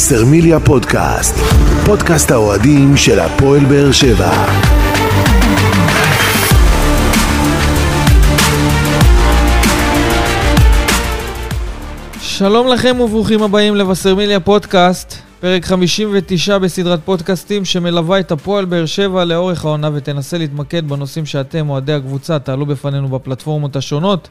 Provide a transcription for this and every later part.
וסרמיליה פודקאסט, פודקאסט האוהדים של הפועל באר שבע. שלום לכם וברוכים הבאים לבשרמיליה פודקאסט, פרק 59 בסדרת פודקאסטים שמלווה את הפועל באר שבע לאורך העונה ותנסה להתמקד בנושאים שאתם, אוהדי הקבוצה, תעלו בפנינו בפלטפורמות השונות.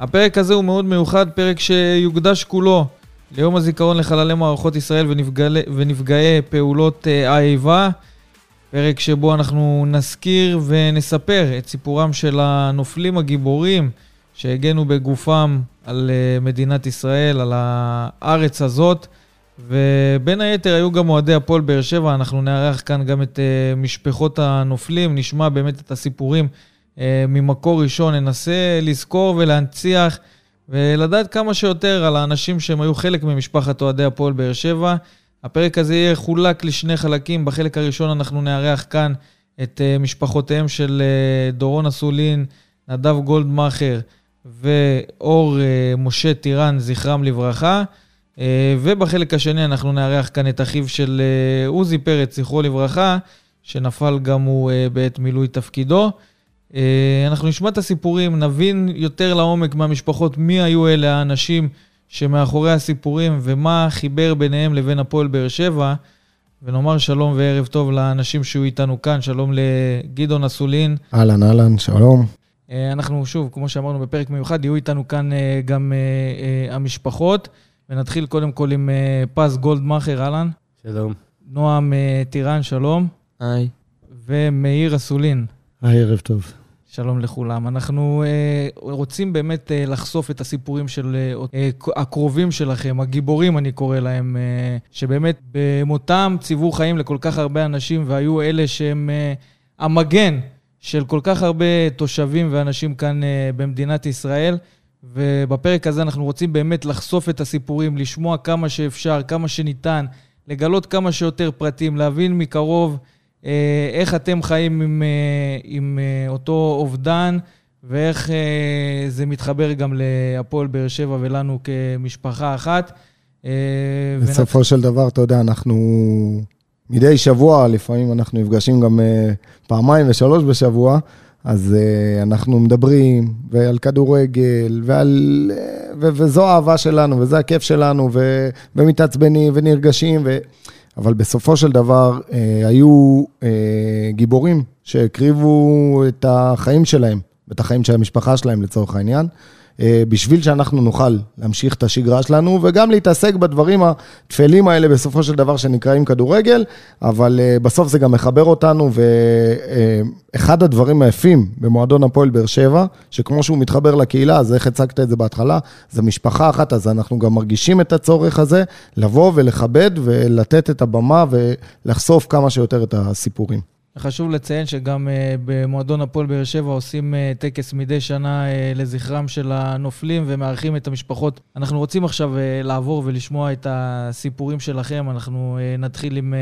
הפרק הזה הוא מאוד מיוחד, פרק שיוקדש כולו ליום הזיכרון לחללי מערכות ישראל ונפגעי, ונפגעי פעולות אה, האיבה. פרק שבו אנחנו נזכיר ונספר את סיפורם של הנופלים הגיבורים שהגנו בגופם על אה, מדינת ישראל, על הארץ הזאת. ובין היתר היו גם אוהדי הפועל באר שבע, אנחנו נארח כאן גם את uh, משפחות הנופלים, נשמע באמת את הסיפורים ממקור ראשון, ננסה לזכור ולהנציח ולדעת כמה שיותר על האנשים שהם היו חלק ממשפחת אוהדי הפועל באר שבע. הפרק הזה יהיה חולק לשני חלקים, בחלק הראשון אנחנו נארח כאן את uh, משפחותיהם של uh, דורון אסולין, נדב גולדמאכר ואור uh, משה טירן, זכרם לברכה. אה, ובחלק השני אנחנו נארח כאן את אחיו של אה, עוזי פרץ, זכרו לברכה, שנפל גם הוא אה, בעת מילוי תפקידו. אנחנו נשמע את הסיפורים, נבין יותר לעומק מהמשפחות מי היו אלה האנשים שמאחורי הסיפורים ומה חיבר ביניהם לבין הפועל באר שבע. ונאמר שלום וערב טוב לאנשים שהיו איתנו כאן, שלום לגדעון אסולין. אהלן, אהלן, שלום. אנחנו שוב, כמו שאמרנו בפרק מיוחד, יהיו איתנו כאן גם המשפחות. ונתחיל קודם כל עם פז גולדמאכר, אהלן. שלום. נועם טירן, שלום. היי. ומאיר אסולין. היי, ערב טוב. שלום לכולם. אנחנו uh, רוצים באמת uh, לחשוף את הסיפורים של uh, uh, הקרובים שלכם, הגיבורים אני קורא להם, uh, שבאמת במותם ציוו חיים לכל כך הרבה אנשים, והיו אלה שהם uh, המגן של כל כך הרבה תושבים ואנשים כאן uh, במדינת ישראל. ובפרק הזה אנחנו רוצים באמת לחשוף את הסיפורים, לשמוע כמה שאפשר, כמה שניתן, לגלות כמה שיותר פרטים, להבין מקרוב אה, איך אתם חיים עם, אה, עם אה, אותו אובדן, ואיך אה, זה מתחבר גם להפועל באר שבע ולנו כמשפחה אחת. אה, בסופו ונתח... של דבר, אתה יודע, אנחנו מדי שבוע, לפעמים אנחנו נפגשים גם אה, פעמיים ושלוש בשבוע. אז אנחנו מדברים, ועל כדורגל, ועל... ו- וזו האהבה שלנו, וזה הכיף שלנו, ו- ומתעצבנים, ונרגשים, ו... אבל בסופו של דבר uh, היו uh, גיבורים שהקריבו את החיים שלהם, ואת החיים של המשפחה שלהם לצורך העניין. אה, בשביל שאנחנו נוכל להמשיך את השגרה שלנו, וגם להתעסק בדברים הטפלים האלה בסופו של דבר שנקראים כדורגל, אבל אה, בסוף זה גם מחבר אותנו, ואחד הדברים היפים במועדון הפועל באר שבע, שכמו שהוא מתחבר לקהילה, אז איך הצגת את זה בהתחלה, זה משפחה אחת, אז אנחנו גם מרגישים את הצורך הזה לבוא ולכבד ולתת את הבמה ולחשוף כמה שיותר את הסיפורים. חשוב לציין שגם uh, במועדון הפועל באר שבע עושים uh, טקס מדי שנה uh, לזכרם של הנופלים ומארחים את המשפחות. אנחנו רוצים עכשיו לעבור ולשמוע את הסיפורים שלכם. אנחנו נתחיל עם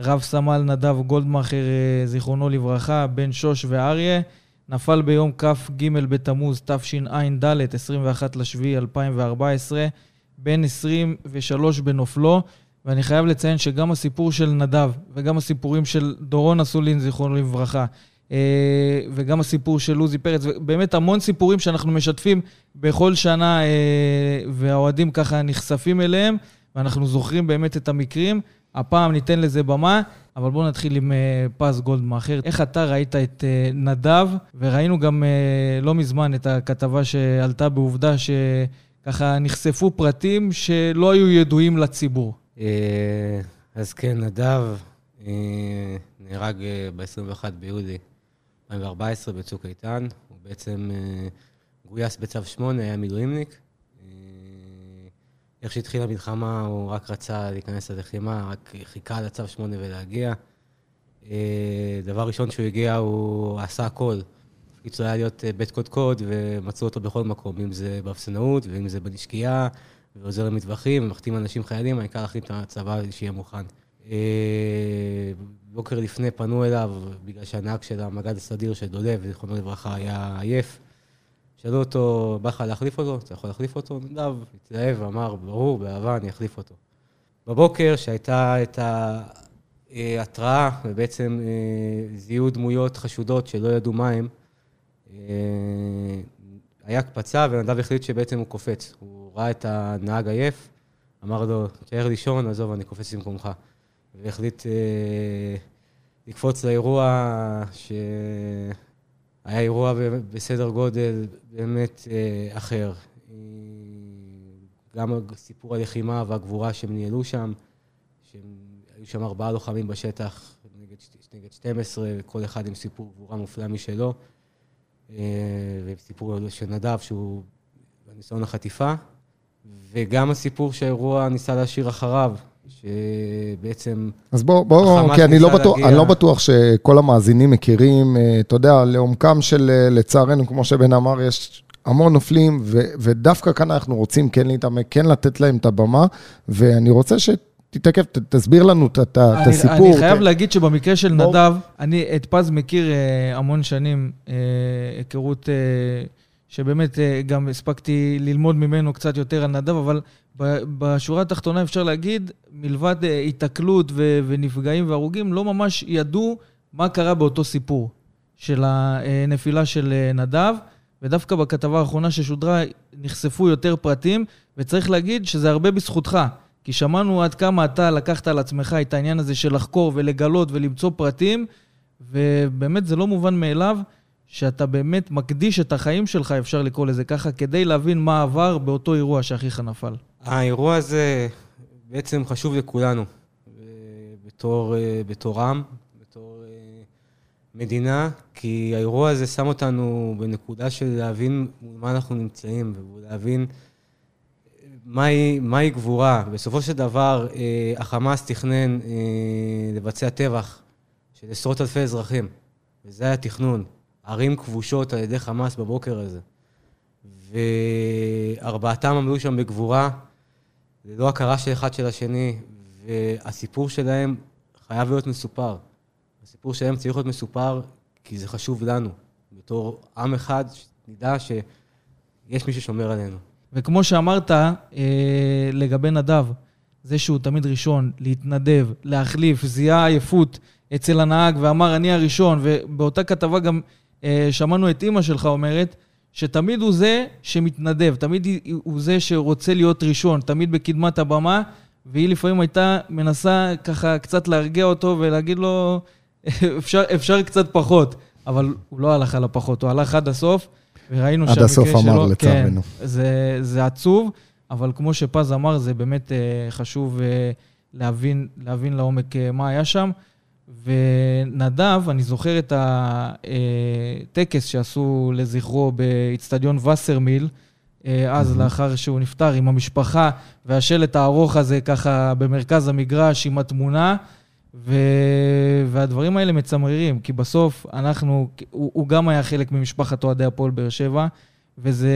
רב סמל נדב גולדמאכר, uh, זיכרונו לברכה, בן שוש ואריה. נפל ביום כ"ג בתמוז תשע"ד, 21 לשביעי 2014, בן 23 בנופלו. ואני חייב לציין שגם הסיפור של נדב וגם הסיפורים של דורון אסולין, זיכרונו לברכה, אה, וגם הסיפור של עוזי פרץ, ובאמת המון סיפורים שאנחנו משתפים בכל שנה, אה, והאוהדים ככה נחשפים אליהם, ואנחנו זוכרים באמת את המקרים. הפעם ניתן לזה במה, אבל בואו נתחיל עם אה, פז גולדמאכר. איך אתה ראית את נדב, וראינו גם לא מזמן את הכתבה שעלתה בעובדה שככה נחשפו פרטים שלא היו ידועים לציבור. אה, אז כן, נדב אה, נהרג אה, ב-21 ביולי 2014 בצוק איתן. הוא בעצם גויס בצו 8, היה מילואימניק. איך שהתחילה המלחמה, הוא רק רצה להיכנס ללחימה, רק חיכה לצו 8 ולהגיע. דבר ראשון שהוא הגיע, הוא עשה הכל. תפקיד שלו היה להיות בית קודקוד, ומצאו אותו בכל מקום, אם זה באפסנאות, ואם זה בנשקייה, ועוזר למטווחים, ומחתים אנשים חיילים, העיקר להחתים את הצבא שיהיה מוכן. אה, בוקר לפני פנו אליו, בגלל שהנהג של המג"ד הסדיר של דולב, זיכרונו לברכה, היה עייף. שאלו אותו, בא לך להחליף אותו? אתה יכול להחליף אותו? נדב התלהב ואמר, ברור, באהבה אני אחליף אותו. בבוקר, שהייתה את ההתראה, ובעצם זיהו דמויות חשודות שלא ידעו מה הם. היה הקפצה, ונדב החליט שבעצם הוא קופץ. הוא ראה את הנהג עייף, אמר לו, תשאר לישון, עזוב, אני קופץ במקומך. והחליט אה, לקפוץ לאירוע שהיה אירוע בסדר גודל באמת אה, אחר. גם סיפור הלחימה והגבורה שהם ניהלו שם, שהיו שם ארבעה לוחמים בשטח נגד, נגד 12, כל אחד עם סיפור גבורה מופלא משלו. אה, וסיפור של נדב, שהוא בניסיון החטיפה, וגם הסיפור שהאירוע ניסה להשאיר אחריו, שבעצם... אז בוא, בוא, כי אני לא, בטוח, להגיע... אני לא בטוח שכל המאזינים מכירים, אה, אתה יודע, לעומקם של, אה, לצערנו, כמו שבן אמר, יש המון נופלים, ו, ודווקא כאן אנחנו רוצים כן להתעמק, כן לתת להם את הבמה, ואני רוצה ש... תתעכב, תסביר לנו את הסיפור. אני חייב להגיד שבמקרה של נדב, אני את פז מכיר אה, המון שנים, אה, היכרות אה, שבאמת גם הספקתי ללמוד ממנו קצת יותר על נדב, אבל בשורה התחתונה אפשר להגיד, מלבד היתקלות ונפגעים והרוגים, לא ממש ידעו מה קרה באותו סיפור של הנפילה של נדב. ודווקא בכתבה האחרונה ששודרה נחשפו יותר פרטים, וצריך להגיד שזה הרבה בזכותך. כי שמענו עד כמה אתה לקחת על עצמך את העניין הזה של לחקור ולגלות ולמצוא פרטים, ובאמת זה לא מובן מאליו שאתה באמת מקדיש את החיים שלך, אפשר לקרוא לזה ככה, כדי להבין מה עבר באותו אירוע שאחיך נפל. האירוע הזה בעצם חשוב לכולנו, בתור, בתור עם, בתור מדינה, כי האירוע הזה שם אותנו בנקודה של להבין מה אנחנו נמצאים, ולהבין... מהי, מהי גבורה? בסופו של דבר, אה, החמאס תכנן אה, לבצע טבח של עשרות אלפי אזרחים, וזה היה תכנון. ערים כבושות על ידי חמאס בבוקר הזה. וארבעתם עמדו שם בגבורה, ללא הכרה של אחד של השני, והסיפור שלהם חייב להיות מסופר. הסיפור שלהם צריך להיות מסופר כי זה חשוב לנו, בתור עם אחד, שנדע שיש מי ששומר עלינו. וכמו שאמרת אה, לגבי נדב, זה שהוא תמיד ראשון, להתנדב, להחליף, זיהה עייפות אצל הנהג ואמר, אני הראשון, ובאותה כתבה גם שמענו את אימא שלך אומרת, שתמיד הוא זה שמתנדב, תמיד הוא זה שרוצה להיות ראשון, תמיד בקדמת הבמה, והיא לפעמים הייתה מנסה ככה קצת להרגיע אותו ולהגיד לו, אפשר, אפשר קצת פחות, אבל הוא לא הלך על הפחות, הוא הלך עד הסוף. וראינו שהמקרה שלו... עד הסוף אמר לצערנו. כן, זה, זה עצוב, אבל כמו שפז אמר, זה באמת uh, חשוב uh, להבין, להבין לעומק מה היה שם. ונדב, אני זוכר את הטקס שעשו לזכרו באיצטדיון וסרמיל, אז mm-hmm. לאחר שהוא נפטר, עם המשפחה, והשלט הארוך הזה ככה במרכז המגרש עם התמונה. ו... והדברים האלה מצמררים, כי בסוף אנחנו, הוא, הוא גם היה חלק ממשפחת אוהדי הפועל באר שבע, וזה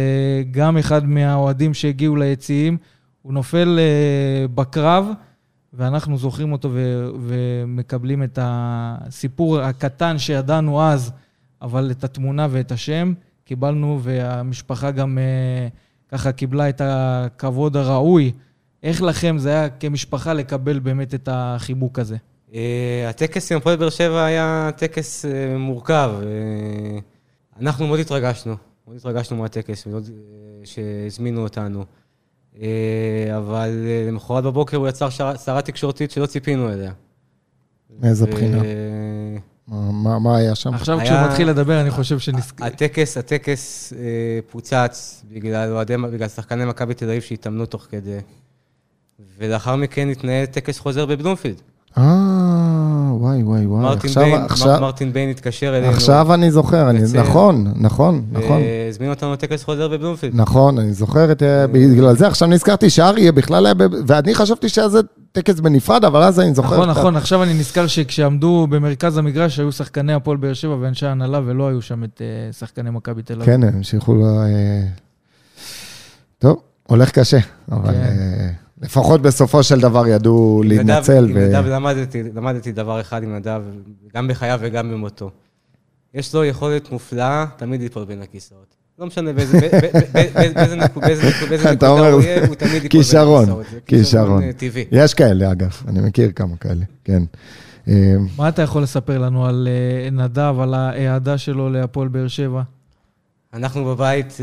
גם אחד מהאוהדים שהגיעו ליציעים. הוא נופל uh, בקרב, ואנחנו זוכרים אותו ו... ומקבלים את הסיפור הקטן שידענו אז, אבל את התמונה ואת השם קיבלנו, והמשפחה גם uh, ככה קיבלה את הכבוד הראוי. איך לכם זה היה כמשפחה לקבל באמת את החיבוק הזה? אה, הטקס עם הפועל באר שבע היה טקס אה, מורכב. אה, אנחנו מאוד התרגשנו, מאוד התרגשנו מהטקס, מאוד שהזמינו אותנו. אבל למחרת בבוקר הוא יצר סערה תקשורתית שלא ציפינו אליה. מאיזה בחינה? מה, מה היה שם? עכשיו היה... כשהוא מתחיל לדבר, אני חושב שנזכר. הטקס, הטקס פוצץ בגלל, אוהדי, בגלל שחקני מכבי תל אביב שהתאמנו תוך כדי. ולאחר מכן התנהל טקס חוזר בבלומפילד. אה, וואי, וואי, וואי. מרטין עכשיו, ביין, עכשיו, מרטין ביין התקשר אלינו. עכשיו אני זוכר, אני, נכון, נכון, נכון. הזמינו אותנו לטקס חוזר בבלומפילד. נכון, אני זוכר את... אה, בגלל זה עכשיו נזכרתי שאריה בכלל היה... ואני חשבתי שזה טקס בנפרד, אבל אז אני זוכר... נכון, נכון, עכשיו אני נזכר שכשעמדו במרכז המגרש היו שחקני הפועל באר שבע ואנשי ההנהלה, ולא היו שם את אה, שחקני מכבי תל אביב. כן, הם המשיכו ל... טוב, הולך קשה, אבל... לפחות בסופו של דבר ידעו להתנצל. עם נדב למדתי, למדתי דבר אחד עם נדב, גם בחייו וגם במותו. יש לו יכולת מופלאה תמיד ליפול בין הכיסאות. לא משנה באיזה נקודה הוא יהיה, הוא תמיד ייפול כישרון, כישרון. טבעי. יש כאלה, אגב, אני מכיר כמה כאלה, כן. מה אתה יכול לספר לנו על נדב, על ההעדה שלו להפועל באר שבע? אנחנו בבית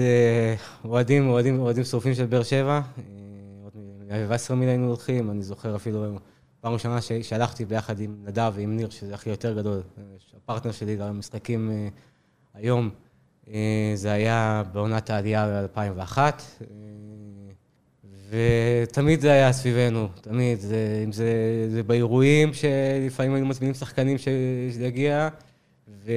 אוהדים, אוהדים, אוהדים שרופים של באר שבע. וסרמיל היינו הולכים, אני זוכר אפילו פעם ראשונה שהלכתי ביחד עם נדב ועם ניר, שזה הכי יותר גדול, הפרטנר שלי למשחקים היום. זה היה בעונת העלייה ב-2001, ותמיד זה היה סביבנו, תמיד. זה, אם זה, זה באירועים שלפעמים היינו מזמינים שחקנים שזה יגיע, ו,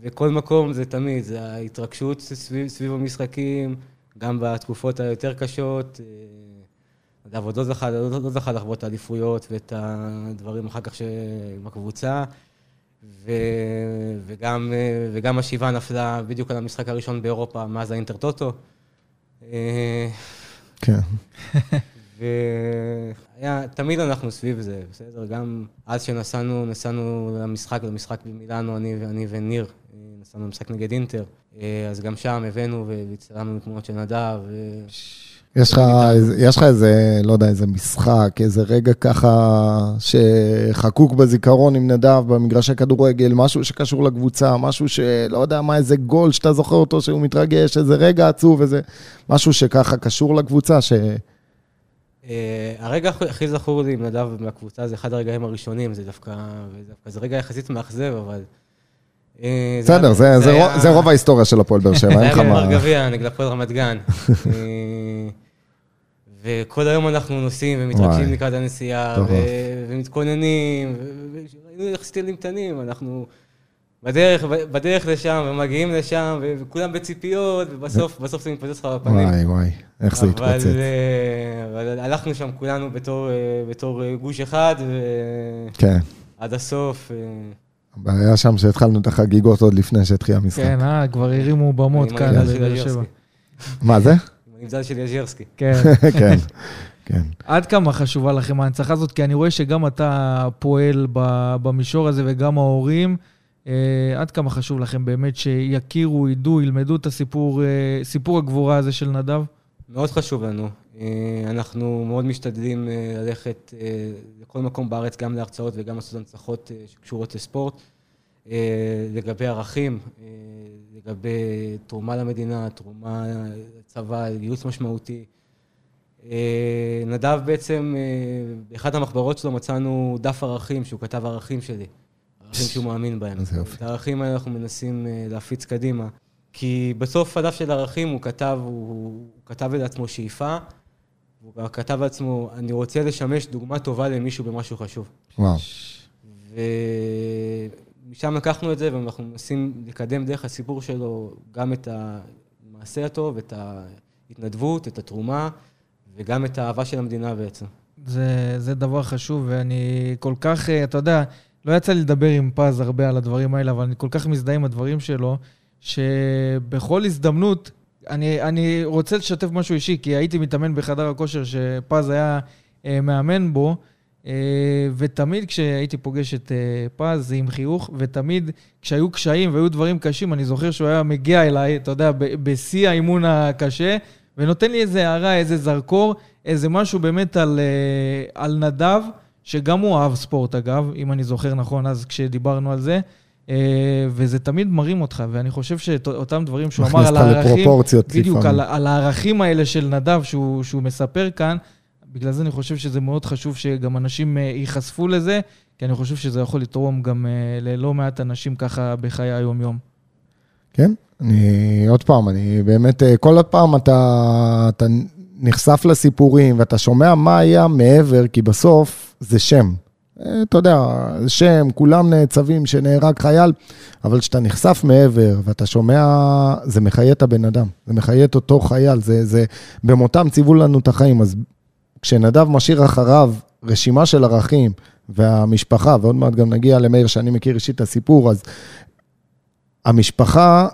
וכל מקום זה תמיד, זה ההתרגשות סביב, סביב המשחקים, גם בתקופות היותר קשות. אגב, עוד לא זכה, לא, לא זכה לחוות את האליפויות ואת הדברים אחר כך עם הקבוצה. ו... וגם, וגם השבעה נפלה בדיוק על המשחק הראשון באירופה מאז האינטר טוטו. כן. והיה, תמיד אנחנו סביב זה, בסדר? גם אז שנסענו, נסענו למשחק, למשחק במילאנו, אני, אני וניר, נסענו למשחק נגד אינטר. אז גם שם הבאנו והצטלמנו תמונות של נדב. ו... יש לך, יש לך איזה, לא יודע, איזה משחק, איזה רגע ככה שחקוק בזיכרון עם נדב במגרשי כדורגל, משהו שקשור לקבוצה, משהו שלא יודע מה, איזה גול שאתה זוכר אותו שהוא מתרגש, איזה רגע עצוב, איזה משהו שככה קשור לקבוצה, ש... הרגע הכי זכור לי עם נדב מהקבוצה זה אחד הרגעים הראשונים, זה דווקא, זה רגע יחסית מאכזב, אבל... בסדר, זה רוב ההיסטוריה של הפועל באר שבע, אין לך מה... זה היה בגמר גביע נגד הפועל רמת גן. וכל היום אנחנו נוסעים ומתרגשים לקראת הנסיעה, ומתכוננים, והיינו יחסית ילדים קטנים, אנחנו בדרך, בדרך לשם, ומגיעים לשם, וכולם בציפיות, ובסוף, בסוף זה מתפוצץ לך בפנים. וואי, וואי, איך זה התפוצץ. אבל הלכנו שם כולנו בתור גוש אחד, ועד הסוף. הבעיה שם שהתחלנו את החגיגות עוד לפני שהתחיל המשחק. כן, אה, כבר הרימו במות כאן. מה זה? נבדל של יז'רסקי. כן. כן, כן. עד כמה חשובה לכם ההנצחה הזאת? כי אני רואה שגם אתה פועל במישור הזה וגם ההורים. עד כמה חשוב לכם באמת שיכירו, ידעו, ילמדו את הסיפור, סיפור הגבורה הזה של נדב? מאוד חשוב לנו. אנחנו מאוד משתדלים ללכת לכל מקום בארץ, גם להרצאות וגם לעשות הנצחות שקשורות לספורט. לגבי ערכים, לגבי תרומה למדינה, תרומה לצבא, גיוס משמעותי. נדב בעצם, באחת המחברות שלו מצאנו דף ערכים, שהוא כתב ערכים שלי, ערכים שהוא מאמין בהם. את הערכים האלה אנחנו מנסים להפיץ קדימה. כי בסוף הדף של ערכים הוא כתב, הוא כתב לעצמו שאיפה, הוא כתב לעצמו, אני רוצה לשמש דוגמה טובה למישהו במשהו חשוב. וואו. משם לקחנו את זה, ואנחנו מנסים לקדם דרך הסיפור שלו גם את המעשה הטוב, את ההתנדבות, את התרומה, וגם את האהבה של המדינה בעצם. זה, זה דבר חשוב, ואני כל כך, אתה יודע, לא יצא לי לדבר עם פז הרבה על הדברים האלה, אבל אני כל כך מזדהה עם הדברים שלו, שבכל הזדמנות, אני, אני רוצה לשתף משהו אישי, כי הייתי מתאמן בחדר הכושר שפז היה אה, מאמן בו, אה, ותמיד כשהייתי פוגש את אה, פז, עם חיוך, ותמיד כשהיו קשיים והיו דברים קשים, אני זוכר שהוא היה מגיע אליי, אתה יודע, בשיא האימון הקשה, ונותן לי איזה הערה, איזה זרקור, איזה משהו באמת על, אה, על נדב, שגם הוא אהב ספורט אגב, אם אני זוכר נכון אז כשדיברנו על זה. וזה תמיד מרים אותך, ואני חושב שאותם דברים שהוא אמר על הערכים, בדיוק, על, על הערכים האלה של נדב שהוא, שהוא מספר כאן, בגלל זה אני חושב שזה מאוד חשוב שגם אנשים ייחשפו לזה, כי אני חושב שזה יכול לתרום גם ללא מעט אנשים ככה בחיי היום-יום. כן, אני, עוד פעם, אני באמת, כל פעם אתה, אתה נחשף לסיפורים ואתה שומע מה היה מעבר, כי בסוף זה שם. אתה יודע, שם, כולם נעצבים שנהרג חייל, אבל כשאתה נחשף מעבר ואתה שומע, זה מחיה את הבן אדם, זה מחיה את אותו חייל, זה, זה, במותם ציוו לנו את החיים, אז כשנדב משאיר אחריו רשימה של ערכים, והמשפחה, ועוד מעט גם נגיע למאיר, שאני מכיר אישית את הסיפור, אז המשפחה,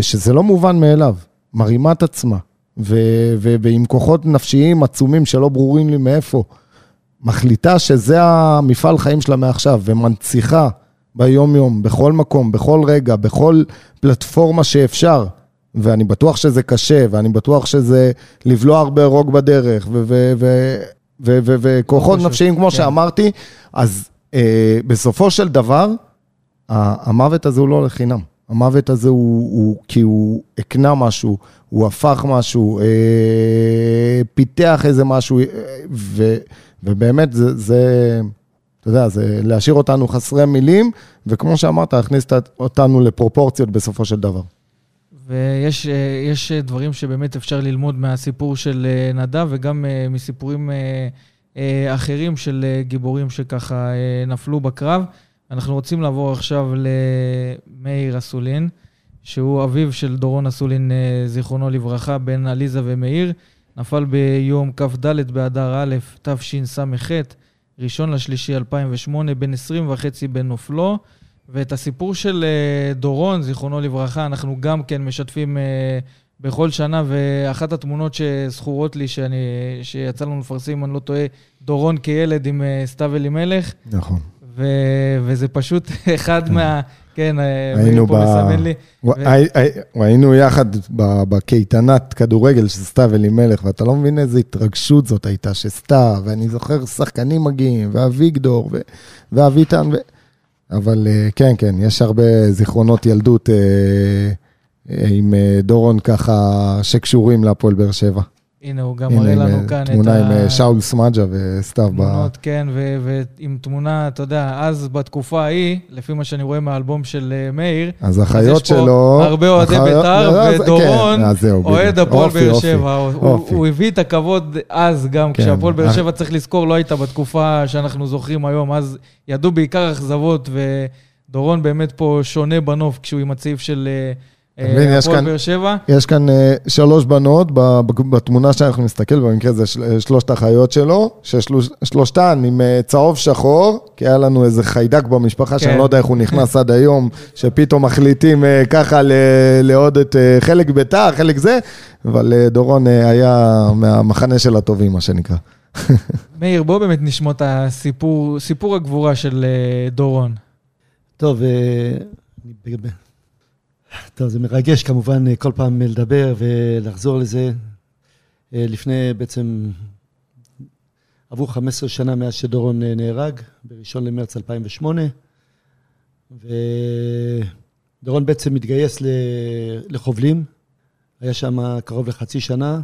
שזה לא מובן מאליו, מרימה את עצמה, ועם כוחות נפשיים עצומים שלא ברורים לי מאיפה, מחליטה שזה המפעל חיים שלה מעכשיו, ומנציחה ביום-יום, בכל מקום, בכל רגע, בכל פלטפורמה שאפשר, ואני בטוח שזה קשה, ואני בטוח שזה לבלוע הרבה רוג בדרך, וכוחות נפשיים, כמו כן. שאמרתי, אז אה, בסופו של דבר, המוות הזה הוא לא לחינם. המוות הזה הוא, הוא כי הוא הקנה משהו, הוא הפך משהו, אה, פיתח איזה משהו, אה, ו, ובאמת זה, זה, אתה יודע, זה להשאיר אותנו חסרי מילים, וכמו שאמרת, להכניס אותנו לפרופורציות בסופו של דבר. ויש אה, דברים שבאמת אפשר ללמוד מהסיפור של אה, נדב, וגם אה, מסיפורים אחרים של גיבורים שככה נפלו בקרב. אנחנו רוצים לעבור עכשיו למאיר אסולין, שהוא אביו של דורון אסולין, זיכרונו לברכה, בן עליזה ומאיר. נפל ביום כ"ד באדר א', תשס"ח, ראשון לשלישי 2008, בן 20 וחצי בנופלו. ואת הסיפור של אה, דורון, זיכרונו לברכה, אנחנו גם כן משתפים אה, בכל שנה, ואחת התמונות שזכורות לי, שאני, שיצא לנו לפרסם, אם אני לא טועה, דורון כילד עם אה, סתיו אלימלך. נכון. ו, וזה פשוט אחד כן. מה... כן, היינו פה מסמן לי. היינו יחד בקייטנת כדורגל של סתיו אלימלך, ואתה לא מבין איזה התרגשות זאת הייתה, שסתיו, ואני זוכר שחקנים מגיעים, ואביגדור, ואביטן, אבל אה, כן, כן, יש הרבה זיכרונות ילדות אה, אה, עם דורון ככה שקשורים להפועל באר שבע. הנה, הוא גם מראה לנו כאן את ה... תמונה עם שאול סמג'ה וסתיו. תמונות, כן, ועם תמונה, אתה יודע, אז בתקופה ההיא, לפי מה שאני רואה מהאלבום של מאיר, אז החיות שלו... יש פה הרבה אוהדי בית"ר, לא, ודורון כן, אוהד הפועל באר שבע. הוא הביא את הכבוד אז גם, כן. כשהפועל באר שבע, צריך לזכור, לא הייתה בתקופה שאנחנו זוכרים היום, אז ידעו בעיקר אכזבות, ודורון באמת פה שונה בנוף כשהוא עם הצעיף של... אה, הפועל באר שבע. יש כאן אה, שלוש בנות, בתמונה שאנחנו נסתכל, במקרה זה שלושת האחיות שלו, ששלושתן עם אה, צהוב שחור, כי היה לנו איזה חיידק במשפחה, שאני כן. לא יודע איך הוא נכנס עד היום, שפתאום מחליטים ככה לעוד את חלק ביתר, חלק זה, אבל דורון היה מהמחנה של הטובים, מה שנקרא. מאיר, בוא באמת נשמע את הסיפור, סיפור הגבורה של דורון. טוב, טוב, זה מרגש כמובן אה, כל פעם לדבר ולחזור לזה. אה, לפני בעצם, עברו 15 שנה מאז שדורון אה, נהרג, ב-1 למרץ 2008, ודורון בעצם מתגייס לחובלים, היה שם קרוב לחצי שנה,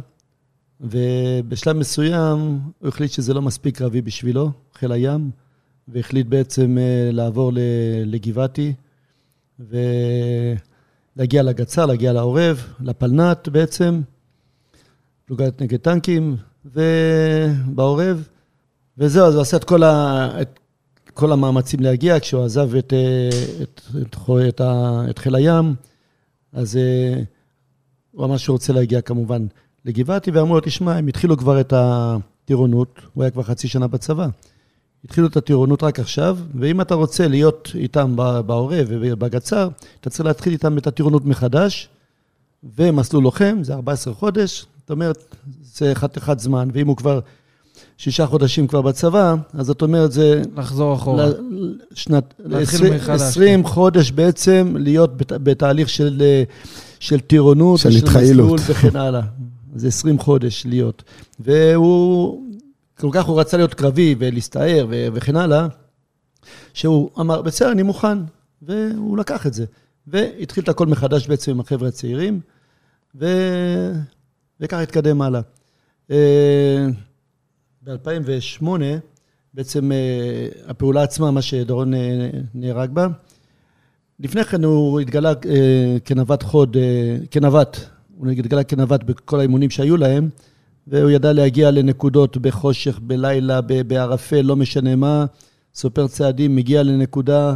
ובשלב מסוים הוא החליט שזה לא מספיק קרבי בשבילו, חיל הים, והחליט בעצם לעבור לגבעתי, ו... להגיע לגצר, להגיע לעורב, לפלנ"ט בעצם, פלוגת נגד טנקים, ובעורב, וזהו, אז הוא עשה את כל, ה, את כל המאמצים להגיע, כשהוא עזב את, את, את, את, את חיל הים, אז אה, הוא אמר שהוא רוצה להגיע כמובן לגבעתי, ואמרו לו, תשמע, הם התחילו כבר את הטירונות, הוא היה כבר חצי שנה בצבא. התחילו את הטירונות רק עכשיו, ואם אתה רוצה להיות איתם בעורב ובגצר, אתה צריך להתחיל איתם את הטירונות מחדש, ומסלול לוחם, זה 14 חודש, זאת אומרת, זה חתיכת זמן, ואם הוא כבר שישה חודשים כבר בצבא, אז זאת אומרת, זה... לחזור אחורה. שנת... להתחיל מחדש. 20 כן. חודש בעצם להיות בת, בתהליך של, של טירונות, של התחיילות, וכן הלאה. זה 20 חודש להיות. והוא כל כך הוא רצה להיות קרבי ולהסתער וכן הלאה, שהוא אמר, בסדר, אני מוכן, והוא לקח את זה. והתחיל את הכל מחדש בעצם עם החבר'ה הצעירים, ו... וככה התקדם הלאה. אה, ב-2008, בעצם אה, הפעולה עצמה, מה שדורון אה, נהרג בה, לפני כן הוא התגלה כנווט חוד, כנווט, הוא התגלה כנווט בכל האימונים שהיו להם, והוא ידע להגיע לנקודות בחושך, בלילה, בערפל, לא משנה מה, סופר צעדים, מגיע לנקודה,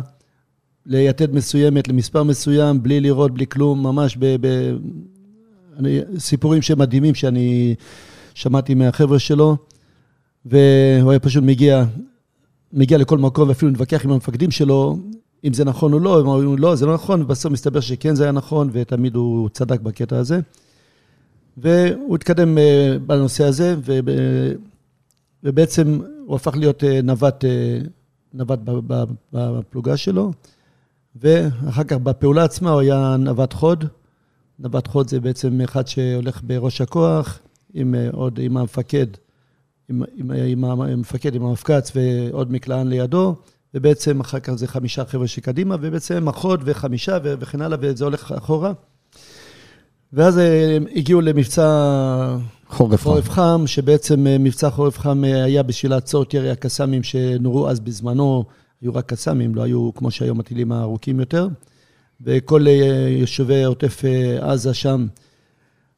ליתד מסוימת, למספר מסוים, בלי לראות, בלי כלום, ממש ב... ב אני, סיפורים שמדהימים שאני שמעתי מהחבר'ה שלו, והוא היה פשוט מגיע, מגיע לכל מקום ואפילו מתווכח עם המפקדים שלו, אם זה נכון או לא, הם אומרים, לא, זה לא נכון, ובסוף מסתבר שכן זה היה נכון, ותמיד הוא צדק בקטע הזה. והוא התקדם אה, בנושא הזה, ובעצם הוא הפך להיות אה, נווט, אה, נווט בפלוגה שלו, ואחר כך בפעולה עצמה הוא היה נווט חוד, נווט חוד זה בעצם אחד שהולך בראש הכוח, עם עוד, עם המפקד, עם, עם, עם המפקד, עם המפקץ ועוד מקלען לידו, ובעצם אחר כך זה חמישה חבר'ה שקדימה, ובעצם החוד וחמישה וכן הלאה, וזה הולך אחורה. ואז הם הגיעו למבצע חורף, חורף חם, שבעצם מבצע חורף חם היה בשביל לעצור את ירי הקסאמים שנורו אז בזמנו, היו רק קסאמים, לא היו כמו שהיום הטילים הארוכים יותר. וכל יישובי עוטף עזה שם,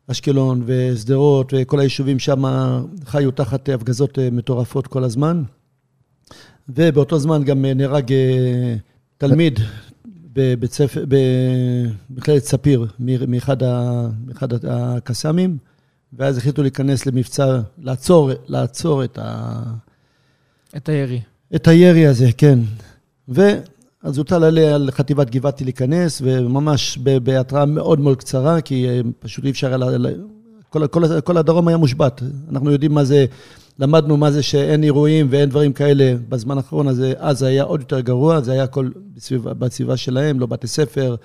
אשקלון ושדרות, וכל היישובים שם חיו תחת הפגזות מטורפות כל הזמן. ובאותו זמן גם נהרג תלמיד בבית ספר, במכללת ספיר, מאחד, מאחד הקסאמים, ואז החליטו להיכנס למבצע, לעצור, לעצור את ה... את הירי. את הירי הזה, כן. ואז הוטל עליה על חטיבת גבעתי להיכנס, וממש בהתראה מאוד מאוד קצרה, כי פשוט אי אפשר, כל, כל, כל הדרום היה מושבת. אנחנו יודעים מה זה, למדנו מה זה שאין אירועים ואין דברים כאלה בזמן האחרון, אז זה היה עוד יותר גרוע, זה היה הכל בסביבה, בסביבה שלהם, לא בתי ספר,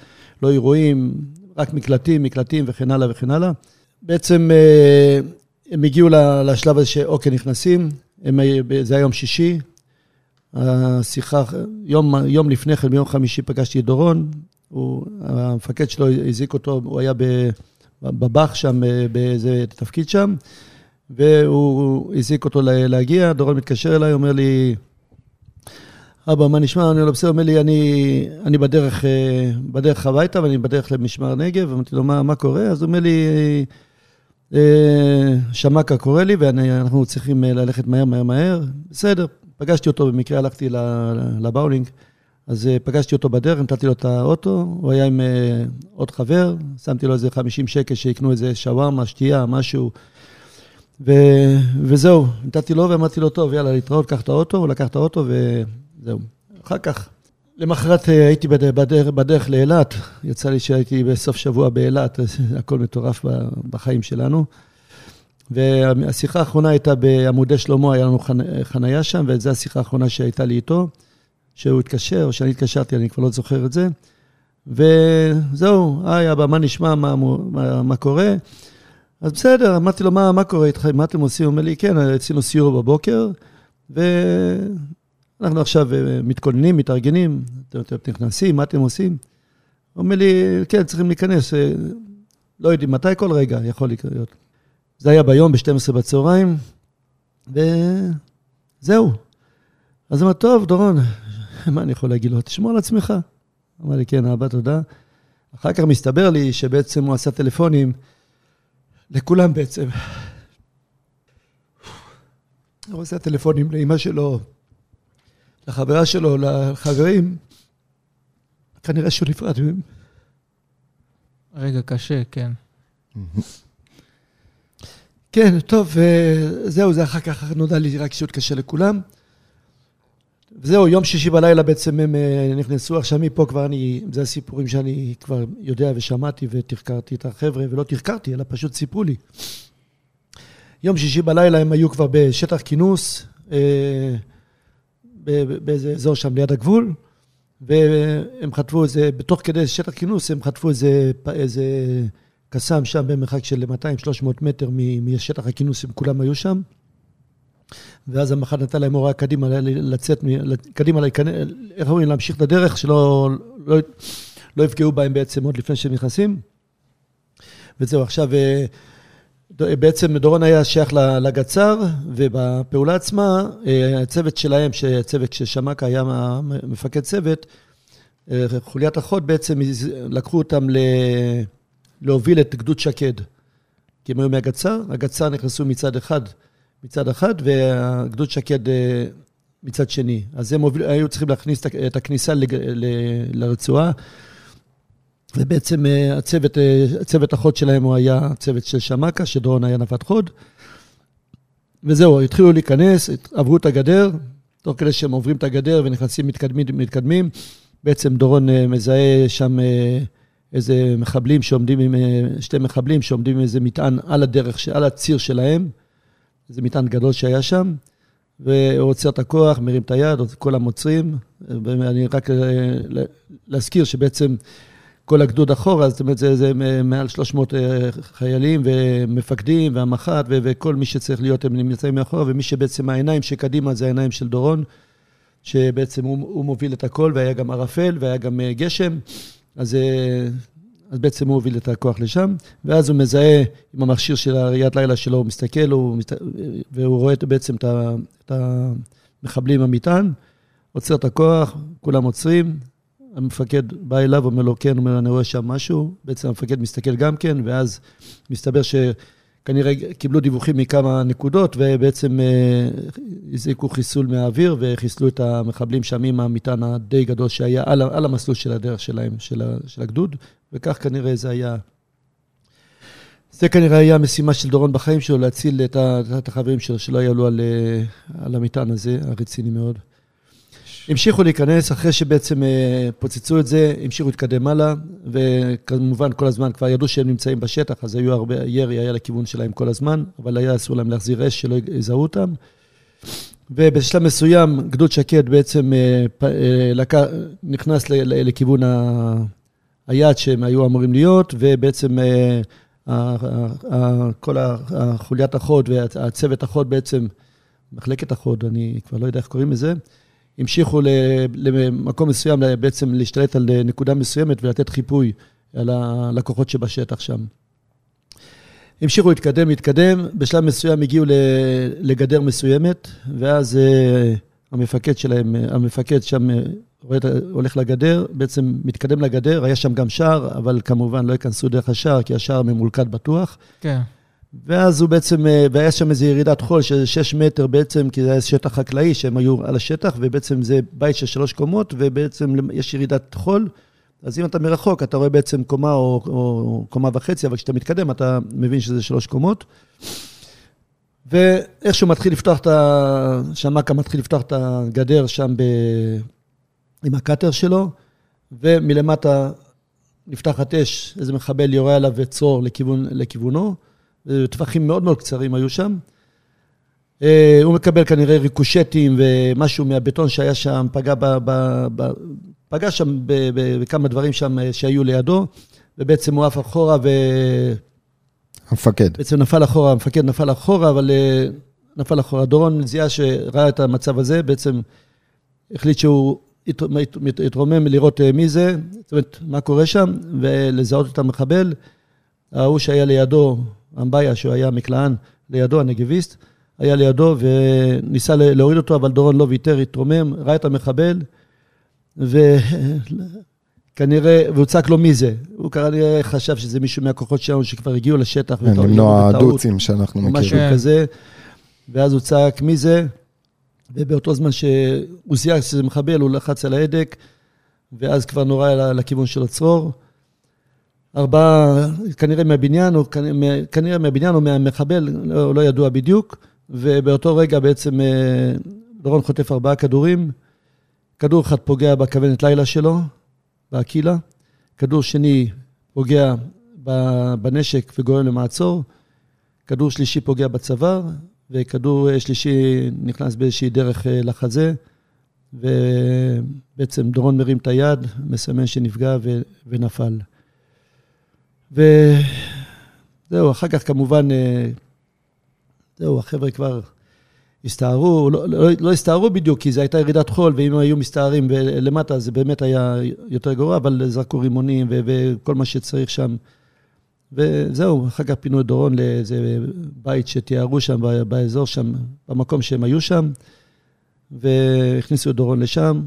לא אירועים, רק מקלטים, מקלטים וכן הלאה וכן הלאה. בעצם הם הגיעו לשלב הזה שאוקיי, נכנסים, הם, זה היה יום שישי, השיחה, יום, יום לפני כן, ביום חמישי פגשתי את דורון, הוא, המפקד שלו הזיק אותו, הוא היה בבאח שם, באיזה תפקיד שם, והוא הזיק אותו להגיע, דורון מתקשר אליי, אומר לי, אבא, מה נשמע? אני לא בסדר, אומר לי, אני, אני בדרך, בדרך הביתה ואני בדרך למשמר נגב, אמרתי לו, מה, מה קורה? אז הוא אומר לי, שמקה קורא לי ואנחנו צריכים ללכת מהר, מהר, מהר. בסדר, פגשתי אותו, במקרה הלכתי לבאולינג, אז פגשתי אותו בדרך, נתתי לו את האוטו, הוא היה עם עוד חבר, שמתי לו איזה 50 שקל שיקנו איזה שווארמה, שתייה, משהו, ו, וזהו, נתתי לו ואמרתי לו, טוב, יאללה, להתראות, קח את האוטו, הוא לקח את האוטו וזהו. אחר כך, למחרת הייתי בדרך, בדרך לאילת, יצא לי שהייתי בסוף שבוע באילת, הכל מטורף בחיים שלנו. והשיחה האחרונה הייתה בעמודי שלמה, היה לנו חנייה שם, וזו השיחה האחרונה שהייתה לי איתו, שהוא התקשר, או שאני התקשרתי, אני כבר לא זוכר את זה. וזהו, היי אבא, מה נשמע, מה, מה, מה קורה? אז בסדר, אמרתי לו, מה, מה קורה איתך, מה אתם עושים? הוא אומר לי, כן, עשינו סיור בבוקר, ואנחנו עכשיו מתכוננים, מתארגנים, אתם נכנסים, מה אתם עושים? הוא אומר לי, כן, צריכים להיכנס, לא יודעים מתי, כל רגע יכול לקרות. זה היה ביום, ב-12 בצהריים, וזהו. אז אמר, טוב, דורון, מה אני יכול להגיד לו? תשמור על עצמך. אמר לי, כן, אבא, תודה. אחר כך מסתבר לי שבעצם הוא עשה טלפונים לכולם בעצם. הוא עשה טלפונים לאמא שלו, לחברה שלו, לחברים. כנראה שהוא נפרד מהם. רגע קשה, כן. כן, טוב, זהו, זה אחר כך נודע לי רק שהוא קשה לכולם. וזהו, יום שישי בלילה בעצם הם נכנסו, עכשיו מפה כבר אני, זה הסיפורים שאני כבר יודע ושמעתי ותחקרתי את החבר'ה, ולא תחקרתי, אלא פשוט סיפרו לי. יום שישי בלילה הם היו כבר בשטח כינוס, באיזה אזור שם ליד הגבול, והם חטפו איזה, בתוך כדי שטח כינוס, הם חטפו איזה, איזה קסאם שם במרחק של 200-300 מטר משטח הכינוס, הם כולם היו שם. ואז המח"ט נתן להם הוראה קדימה לצאת, קדימה, איך אומרים, להמשיך את הדרך, שלא לא, לא יפגעו בהם בעצם עוד לפני שהם נכנסים. וזהו, עכשיו, בעצם דורון היה שייך לגצ"ר, ובפעולה עצמה, הצוות שלהם, הצוות ששמקה היה מפקד צוות, חוליית החוד בעצם לקחו אותם ל... להוביל את גדוד שקד. כי הם היו מהגצ"ר, הגצ"ר נכנסו מצד אחד, מצד אחד, והגדוד שקד אה, מצד שני. אז הם הוביל, היו צריכים להכניס את הכניסה לג, ל, לרצועה, ובעצם אה, הצוות, אה, הצוות החוד שלהם הוא היה צוות של שמקה, שדורון היה נפת חוד. וזהו, התחילו להיכנס, עברו את הגדר, תוך כדי שהם עוברים את הגדר ונכנסים, מתקדמים, מתקדמים. בעצם דורון מזהה שם איזה מחבלים שעומדים עם, שתי מחבלים שעומדים עם איזה מטען על הדרך, על הציר שלהם, איזה מטען גדול שהיה שם, והוא עוצר את הכוח, מרים את היד, כולם עוצרים, ואני רק להזכיר שבעצם כל הגדוד אחורה, זאת אומרת, זה, זה מעל 300 חיילים ומפקדים והמח"ט וכל מי שצריך להיות, הם נמצאים מאחורה, ומי שבעצם העיניים שקדימה זה העיניים של דורון, שבעצם הוא, הוא מוביל את הכל, והיה גם ערפל והיה גם גשם, אז אז בעצם הוא הוביל את הכוח לשם, ואז הוא מזהה עם המכשיר של הראיית לילה שלו, הוא מסתכל, הוא מסת... והוא רואה בעצם את המחבלים במטען, עוצר את הכוח, כולם עוצרים, המפקד בא אליו, אומר לו, כן, אומר, אני רואה שם משהו, בעצם המפקד מסתכל גם כן, ואז מסתבר שכנראה קיבלו דיווחים מכמה נקודות, ובעצם אה, הזעיקו חיסול מהאוויר, וחיסלו את המחבלים שם עם המטען הדי גדול שהיה על, על המסלול של הדרך שלהם, של, של הגדוד, וכך כנראה זה היה... זה כנראה היה המשימה של דורון בחיים שלו, להציל את, את החברים שלו שלא יעלו על, אה, על המטען הזה, הרציני מאוד. המשיכו להיכנס, אחרי שבעצם אה, פוצצו את זה, המשיכו להתקדם הלאה, וכמובן כל הזמן כבר ידעו שהם נמצאים בשטח, אז היו הרבה, ירי היה לכיוון שלהם כל הזמן, אבל היה אסור להם להחזיר אש, שלא יזהו אותם. ובשלב מסוים, גדוד שקד בעצם אה, נכנס לכיוון ה... היעד שהם היו אמורים להיות, ובעצם אה, כל החוליית החוד והצוות החוד בעצם, מחלקת החוד, אני כבר לא יודע איך קוראים לזה, המשיכו למקום מסוים בעצם להשתלט על נקודה מסוימת ולתת חיפוי על הלקוחות שבשטח שם. המשיכו להתקדם, להתקדם, בשלב מסוים הגיעו לגדר מסוימת, ואז אה, המפקד שלהם, המפקד שם הולך לגדר, בעצם מתקדם לגדר, היה שם גם שער, אבל כמובן לא ייכנסו דרך השער, כי השער ממולכד בטוח. כן. ואז הוא בעצם, אה, והיה שם איזו ירידת חול של 6 מטר בעצם, כי זה היה שטח חקלאי, שהם היו על השטח, ובעצם זה בית של שלוש קומות, ובעצם יש ירידת חול. אז אם אתה מרחוק, אתה רואה בעצם קומה או, או קומה וחצי, אבל כשאתה מתקדם, אתה מבין שזה שלוש קומות. ואיכשהו מתחיל לפתוח את ה... שמקה מתחיל לפתוח את הגדר שם ב... עם הקאטר שלו, ומלמטה נפתחת אש, איזה מחבל יורה עליו וצרור לכיוון, לכיוונו, טווחים מאוד מאוד קצרים היו שם. אה, הוא מקבל כנראה ריקושטים ומשהו מהבטון שהיה שם, פגע, ב, ב, ב, פגע שם בכמה דברים שם אה, שהיו לידו, ובעצם הוא עף אחורה ו... המפקד. בעצם נפל אחורה, המפקד נפל אחורה, אבל אה, נפל אחורה. דורון זיהה שראה את המצב הזה, בעצם החליט שהוא התרומם לראות אה, מי זה, זאת אומרת, מה קורה שם, ולזהות את המחבל. ההוא שהיה לידו, אמביה, שהוא היה מקלען, לידו, הנגביסט, היה לידו וניסה להוריד אותו, אבל דורון לא ויתר, התרומם, ראה את המחבל, וכנראה, והוא צעק לו מי זה. הוא כנראה חשב שזה מישהו מהכוחות שלנו שכבר הגיעו לשטח. כן, למנוע הדוצים שאנחנו מכירים. משהו כזה, ואז הוא צעק מי זה. ובאותו זמן שהוא זיהה שזה מחבל, הוא לחץ על ההדק, ואז כבר נורה לכיוון של הצרור. ארבעה, כנראה מהבניין, או כנראה מהבניין או מהמחבל, לא, לא ידוע בדיוק, ובאותו רגע בעצם אה, דורון חוטף ארבעה כדורים. כדור אחד פוגע בכוונת לילה שלו, באקילה. כדור שני פוגע בנשק וגורם למעצור. כדור שלישי פוגע בצוואר, וכדור אה, שלישי נכנס באיזושהי דרך אה, לחזה, ובעצם דורון מרים את היד, מסמן שנפגע ו... ונפל. וזהו, אחר כך כמובן, אה, זהו, החבר'ה כבר הסתערו, לא, לא, לא הסתערו בדיוק, כי זו הייתה ירידת חול, ואם היו מסתערים למטה, זה באמת היה יותר גרוע, אבל זרקו רימונים וכל מה שצריך שם. וזהו, אחר כך פינו את דורון לאיזה בית שתיארו שם, באזור שם, במקום שהם היו שם, והכניסו את דורון לשם,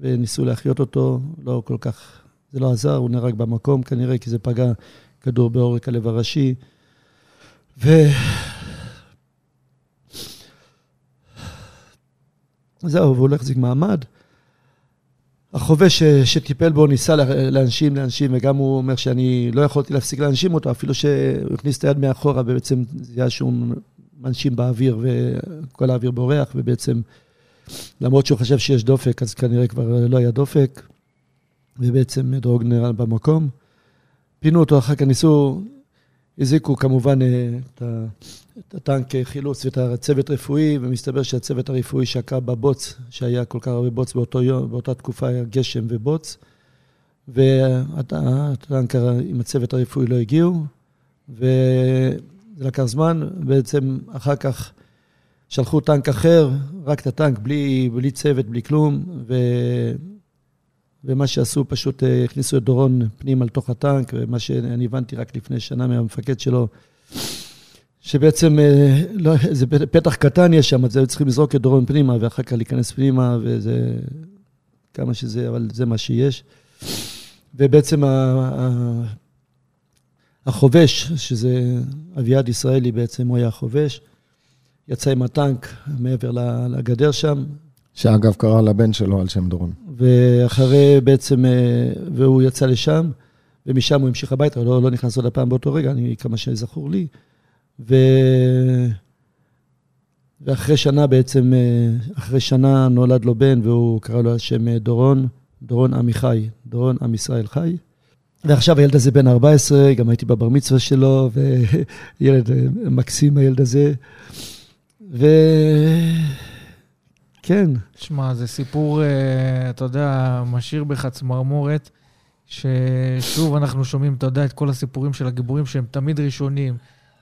וניסו להחיות אותו, לא כל כך, זה לא עזר, הוא נהרג במקום כנראה, כי זה פגע כדור בעורק הלב הראשי. ו... זהו, והוא הולך להחזיק מעמד. החובש שטיפל בו ניסה להנשים לאנשים, וגם הוא אומר שאני לא יכולתי להפסיק להנשים אותו, אפילו שהוא הכניס את היד מאחורה, ובעצם זה היה שהוא מנשים באוויר, וכל האוויר בורח, ובעצם, למרות שהוא חשב שיש דופק, אז כנראה כבר לא היה דופק, ובעצם דרוג נראה במקום. פינו אותו, אחר כך ניסו, הזיקו כמובן אה, את הטנק חילוץ ואת הצוות רפואי, ומסתבר שהצוות הרפואי שקע בבוץ, שהיה כל כך הרבה בוץ באותו יום, באותה תקופה היה גשם ובוץ, והטנק עם הצוות הרפואי לא הגיעו, וזה לקח זמן, בעצם אחר כך שלחו טנק אחר, רק את הטנק, בלי, בלי צוות, בלי כלום, ו... ומה שעשו, פשוט אה, הכניסו את דורון פנימה לתוך הטנק, ומה שאני הבנתי רק לפני שנה מהמפקד שלו, שבעצם אה, לא, זה פתח קטן יש שם, אז היו צריכים לזרוק את דורון פנימה, ואחר כך להיכנס פנימה, וזה... כמה שזה, אבל זה מה שיש. ובעצם החובש, שזה אביעד ישראלי בעצם, הוא היה החובש, יצא עם הטנק מעבר לגדר שם. שאגב קרא לבן שלו על שם דורון. ואחרי בעצם, אה, והוא יצא לשם, ומשם הוא המשיך הביתה, לא, לא נכנס עוד הפעם באותו רגע, אני, כמה שזכור לי. ו... ואחרי שנה בעצם, אה, אחרי שנה נולד לו בן, והוא קרא לו על שם אה, דורון, דורון עמיחי, דורון עם ישראל חי. ועכשיו הילד הזה בן 14, גם הייתי בבר מצווה שלו, וילד מקסים הילד הזה. וכן. שמע, זה סיפור, אה, אתה יודע, משאיר בך צמרמורת, ששוב אנחנו שומעים, אתה יודע, את כל הסיפורים של הגיבורים שהם תמיד ראשונים,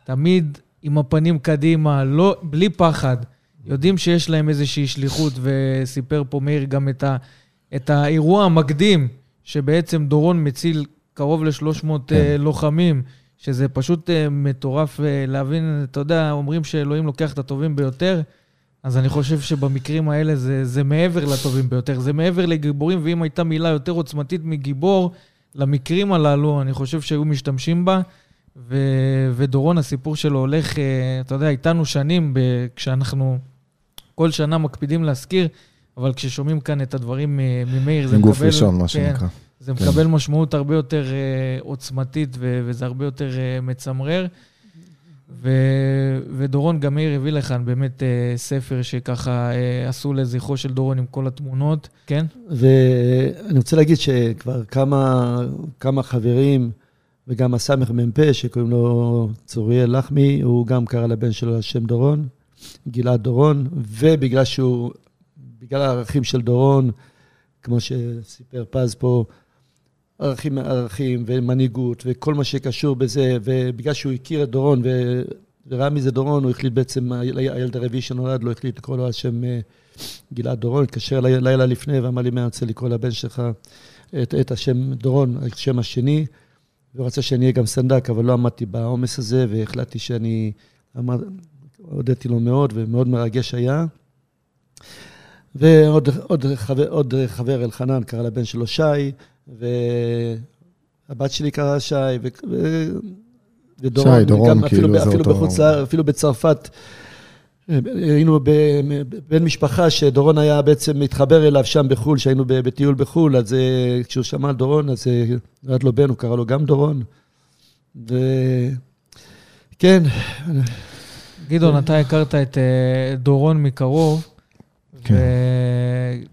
תמיד עם הפנים קדימה, לא, בלי פחד. יודעים שיש להם איזושהי שליחות, וסיפר פה מאיר גם את, ה, את האירוע המקדים, שבעצם דורון מציל קרוב ל-300 כן. uh, לוחמים, שזה פשוט uh, מטורף להבין, אתה יודע, אומרים שאלוהים לוקח את הטובים ביותר, אז אני חושב שבמקרים האלה זה, זה מעבר לטובים ביותר, זה מעבר לגיבורים, ואם הייתה מילה יותר עוצמתית מגיבור, למקרים הללו, אני חושב שהיו משתמשים בה. ו, ודורון, הסיפור שלו הולך, אתה יודע, איתנו שנים, ב, כשאנחנו כל שנה מקפידים להזכיר, אבל כששומעים כאן את הדברים ממאיר, זה מקבל... גוף ראשון, מה כן, שנקרא. זה כן. מקבל משמעות הרבה יותר uh, עוצמתית וזה הרבה יותר מצמרר. ו- ודורון גם מאיר הביא לכאן באמת uh, ספר שככה uh, עשו לזכרו של דורון עם כל התמונות, כן? ואני רוצה להגיד שכבר כמה, כמה חברים, וגם הסמ"ך מ"פ, שקוראים לו צוריאל לחמי, הוא גם קרא לבן שלו על שם דורון, גלעד דורון, ובגלל שהוא, בגלל הערכים של דורון, כמו שסיפר פז פה, ערכים, ערכים ומנהיגות וכל מה שקשור בזה, ובגלל שהוא הכיר את דורון ו... וראה מזה דורון, הוא החליט בעצם, הילד הרביעי שנולד לו, החליט לקרוא לו על שם אה, גלעד דורון, התקשר לילה לפני ואמר לי, מה אני רוצה לקרוא לבן שלך את, את השם דורון, השם השני, והוא רצה שאני אהיה גם סנדק, אבל לא עמדתי בעומס הזה, והחלטתי שאני, אמר, הודיתי לו מאוד, ומאוד מרגש היה. ועוד עוד חבר, עוד חבר אלחנן קרא לבן שלו שי, והבת שלי קראה שי, ו... ודורון, שי, דורון, גם כאילו, אפילו, זה אפילו אותו... בחוץ אפילו בצרפת, היינו בן משפחה שדורון היה בעצם מתחבר אליו שם בחו"ל, שהיינו בטיול בחו"ל, אז אה, כשהוא שמע על דורון, אז אה, נולד לו בן, הוא קרא לו גם דורון. וכן. גדעון, אתה הכרת את אה, דורון מקרוב. כן.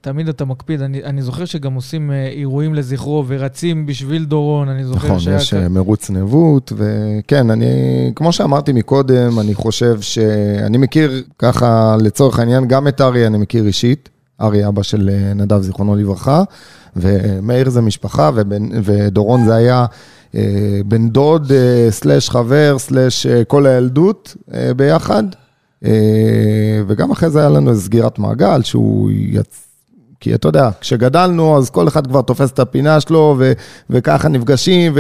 ותמיד אתה מקפיד. אני, אני זוכר שגם עושים אה, אירועים לזכרו ורצים בשביל דורון, אני זוכר נכון, שהיה... נכון, יש כ... אה, מרוץ נבות, וכן, אני, כמו שאמרתי מקודם, אני חושב שאני מכיר ככה, לצורך העניין, גם את ארי אני מכיר אישית. ארי, אבא של אה, נדב, זיכרונו לברכה, ומאיר זה משפחה, ובן, ודורון זה היה בן דוד, סלאש חבר, סלאש כל הילדות ביחד. אה, וגם אחרי זה היה לנו סגירת מעגל, שהוא יצ... כי אתה יודע, כשגדלנו, אז כל אחד כבר תופס את הפינה שלו, ו- וככה נפגשים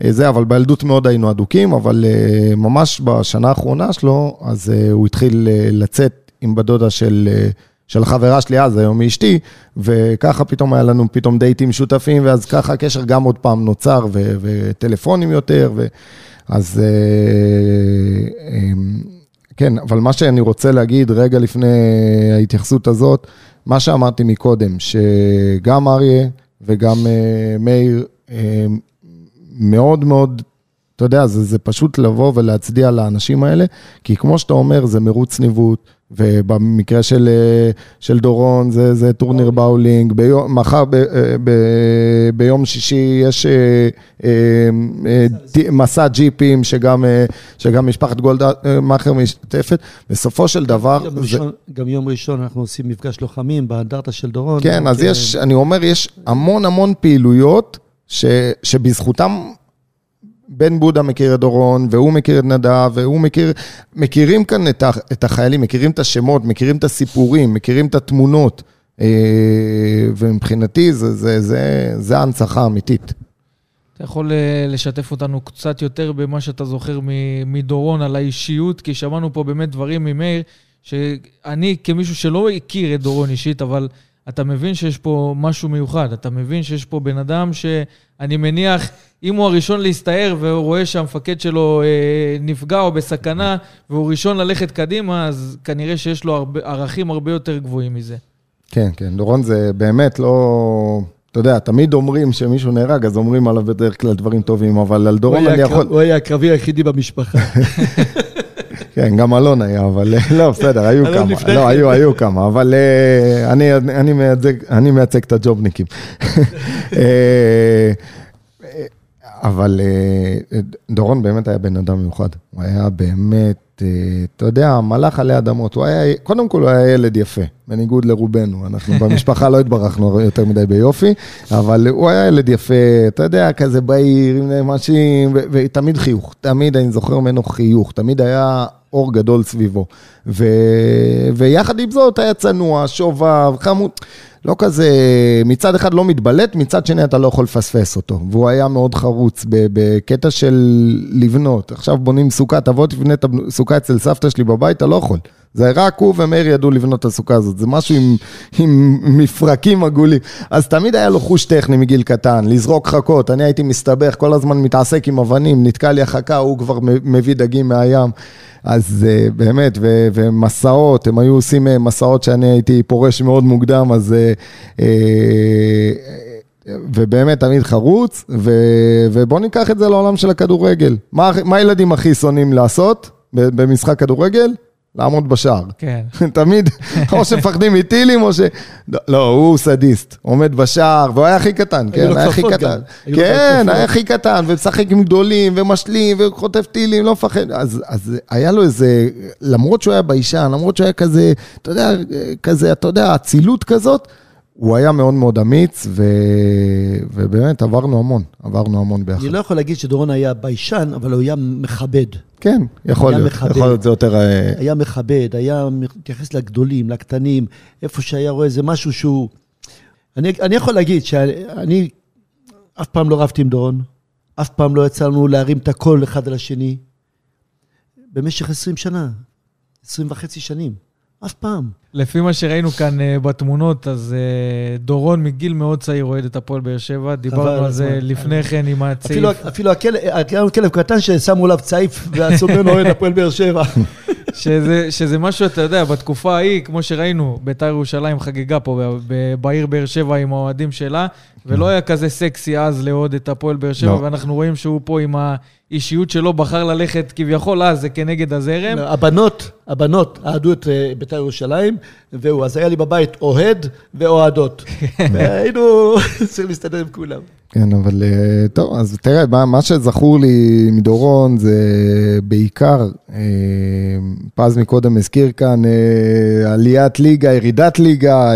וזה, אבל בילדות מאוד היינו אדוקים, אבל uh, ממש בשנה האחרונה שלו, אז הוא התחיל לצאת עם בדודה של, uh, של החברה שלי אז, היום היא אשתי, וככה פתאום היה לנו פתאום דייטים משותפים, ואז ככה הקשר גם עוד פעם נוצר, ו- וטלפונים יותר, ו- אז... כן, אבל מה שאני רוצה להגיד רגע לפני ההתייחסות הזאת, מה שאמרתי מקודם, שגם אריה וגם uh, מאיר uh, מאוד מאוד, אתה יודע, זה, זה פשוט לבוא ולהצדיע לאנשים האלה, כי כמו שאתה אומר, זה מרוץ ניווט, ובמקרה של, אה, של דורון זה, זה טורניר באולינג, ביום, מחר ב, אה, ב, ביום שישי יש אה, מסע ג'יפים שגם, שגם משפחת גולדה מאכר משתתפת, בסופו של דבר... גם, זה... ראשון, גם יום ראשון אנחנו עושים מפגש לוחמים באנדרטה של דורון. כן, אז יש, אני אומר, יש המון המון פעילויות. ש, שבזכותם בן בודה מכיר את דורון, והוא מכיר את נדב, והוא מכיר... מכירים כאן את, ה, את החיילים, מכירים את השמות, מכירים את הסיפורים, מכירים את התמונות. אה, ומבחינתי זה, זה, זה, זה ההנצחה האמיתית. אתה יכול אה, לשתף אותנו קצת יותר במה שאתה זוכר מדורון על האישיות, כי שמענו פה באמת דברים ממאיר, שאני כמישהו שלא הכיר את דורון אישית, אבל אתה מבין שיש פה משהו מיוחד. אתה מבין שיש פה בן אדם שאני מניח, אם הוא הראשון להסתער והוא רואה שהמפקד שלו אה, נפגע או בסכנה, והוא ראשון ללכת קדימה, אז כנראה שיש לו הרבה, ערכים הרבה יותר גבוהים מזה. כן, כן, דורון זה באמת לא... אתה יודע, תמיד אומרים שמישהו נהרג, אז אומרים עליו בדרך כלל דברים טובים, אבל על דורון אני יכול... הוא היה הקרבי היחידי במשפחה. כן, גם אלון היה, אבל לא, בסדר, היו כמה. לא, היו, היו כמה, אבל אה, אני מייצג את הג'ובניקים. אה, אבל אה, דורון באמת היה בן אדם מיוחד. הוא היה באמת, אתה יודע, מלאך עלי אדמות. הוא היה, קודם כל הוא היה ילד יפה, בניגוד לרובנו. אנחנו במשפחה לא התברכנו יותר מדי ביופי, אבל הוא היה ילד יפה, אתה יודע, כזה בעיר, עם נמשים, ותמיד חיוך. תמיד, אני זוכר ממנו חיוך. תמיד היה אור גדול סביבו. ו... ויחד עם זאת היה צנוע, שובב, חמוד, לא כזה, מצד אחד לא מתבלט, מצד שני אתה לא יכול לפספס אותו. והוא היה מאוד חרוץ בקטע של לבנות. עכשיו בונים סוכה, תבוא תבנה את הסוכה אצל סבתא שלי בבית, אתה לא יכול. זה רק הוא ומאיר ידעו לבנות את הסוכה הזאת, זה משהו עם, עם מפרקים עגולים. אז תמיד היה לו חוש טכני מגיל קטן, לזרוק חכות, אני הייתי מסתבך, כל הזמן מתעסק עם אבנים, נתקע לי החכה, הוא כבר מביא דגים מהים. אז uh, באמת, ו- ומסעות, הם היו עושים uh, מסעות שאני הייתי פורש מאוד מוקדם, אז... Uh, ובאמת תמיד חרוץ, ו- ובואו ניקח את זה לעולם של הכדורגל. מה, מה הילדים הכי שונאים לעשות במשחק כדורגל? לעמוד בשער. כן. תמיד, או שמפחדים מטילים, או ש... לא, הוא סדיסט, עומד בשער, והוא היה הכי קטן, כן, היה הכי קטן. כן, היה הכי קטן, ומשחק עם גדולים, ומשלים, וחוטף טילים, לא מפחד. אז, אז היה לו איזה, למרות שהוא היה ביישן, למרות שהוא היה כזה, אתה יודע, כזה, אתה יודע, אצילות כזאת, הוא היה מאוד מאוד אמיץ, ו... ובאמת עברנו המון, עברנו המון ביחד. אני לא יכול להגיד שדורון היה ביישן, אבל הוא היה מכבד. כן, יכול להיות, מכבד, יכול להיות זה יותר... אה, היה מכבד, היה מתייחס לגדולים, לקטנים, איפה שהיה רואה איזה משהו שהוא... אני, אני יכול להגיד שאני אף פעם לא רבתי עם דורון, אף פעם לא יצא לנו להרים את הקול אחד על השני, במשך 20 שנה, 20 וחצי שנים. אף פעם. לפי מה שראינו כאן uh, בתמונות, אז uh, דורון מגיל מאוד צעיר אוהד את הפועל באר שבע. דיברנו על זה לפני כן עם הצעיף. אפילו, אפילו הכלב, כלב קטן ששמו עליו צעיף ועשו ממנו אוהד הפועל באר שבע. שזה, שזה משהו, אתה יודע, בתקופה ההיא, כמו שראינו, בית"ר ירושלים חגגה פה בעיר באר שבע עם האוהדים שלה, ולא היה כזה סקסי אז לאהוד את הפועל באר שבע, לא. ואנחנו רואים שהוא פה עם האישיות שלו בחר ללכת כביכול אז, זה כנגד הזרם. הבנות, הבנות אהדו את אה, בית"ר ירושלים, והוא, אז היה לי בבית אוהד ואוהדות. והיינו צריכים להסתדר עם כולם. כן, אבל אה, טוב, אז תראה, מה שזכור לי מדורון זה בעיקר, אה, פז מקודם הזכיר כאן, אה, עליית ליגה, ירידת ליגה,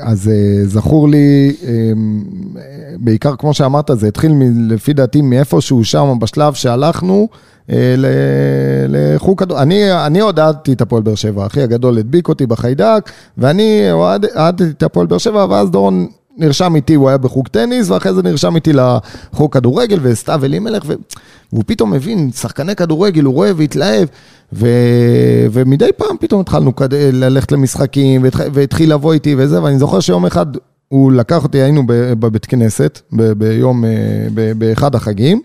אז זכור לי, בעיקר כמו שאמרת, זה התחיל לפי דעתי מאיפשהו שם, בשלב שהלכנו. לחוג כדור, אני, אני הודעתי את הפועל באר שבע, אחי הגדול הדביק אותי בחיידק, ואני הודעתי את הפועל באר שבע, ואז דורון נרשם איתי, הוא היה בחוג טניס, ואחרי זה נרשם איתי לחוג כדורגל, וסתיו אלימלך. והוא פתאום מבין, שחקני כדורגל, הוא רואה והתלהב, ו... ומדי פעם פתאום התחלנו כד... ללכת למשחקים, והתח... והתחיל לבוא איתי וזה, ואני זוכר שיום אחד הוא לקח אותי, היינו בבית כנסת. ביום, אה. באחד החגים,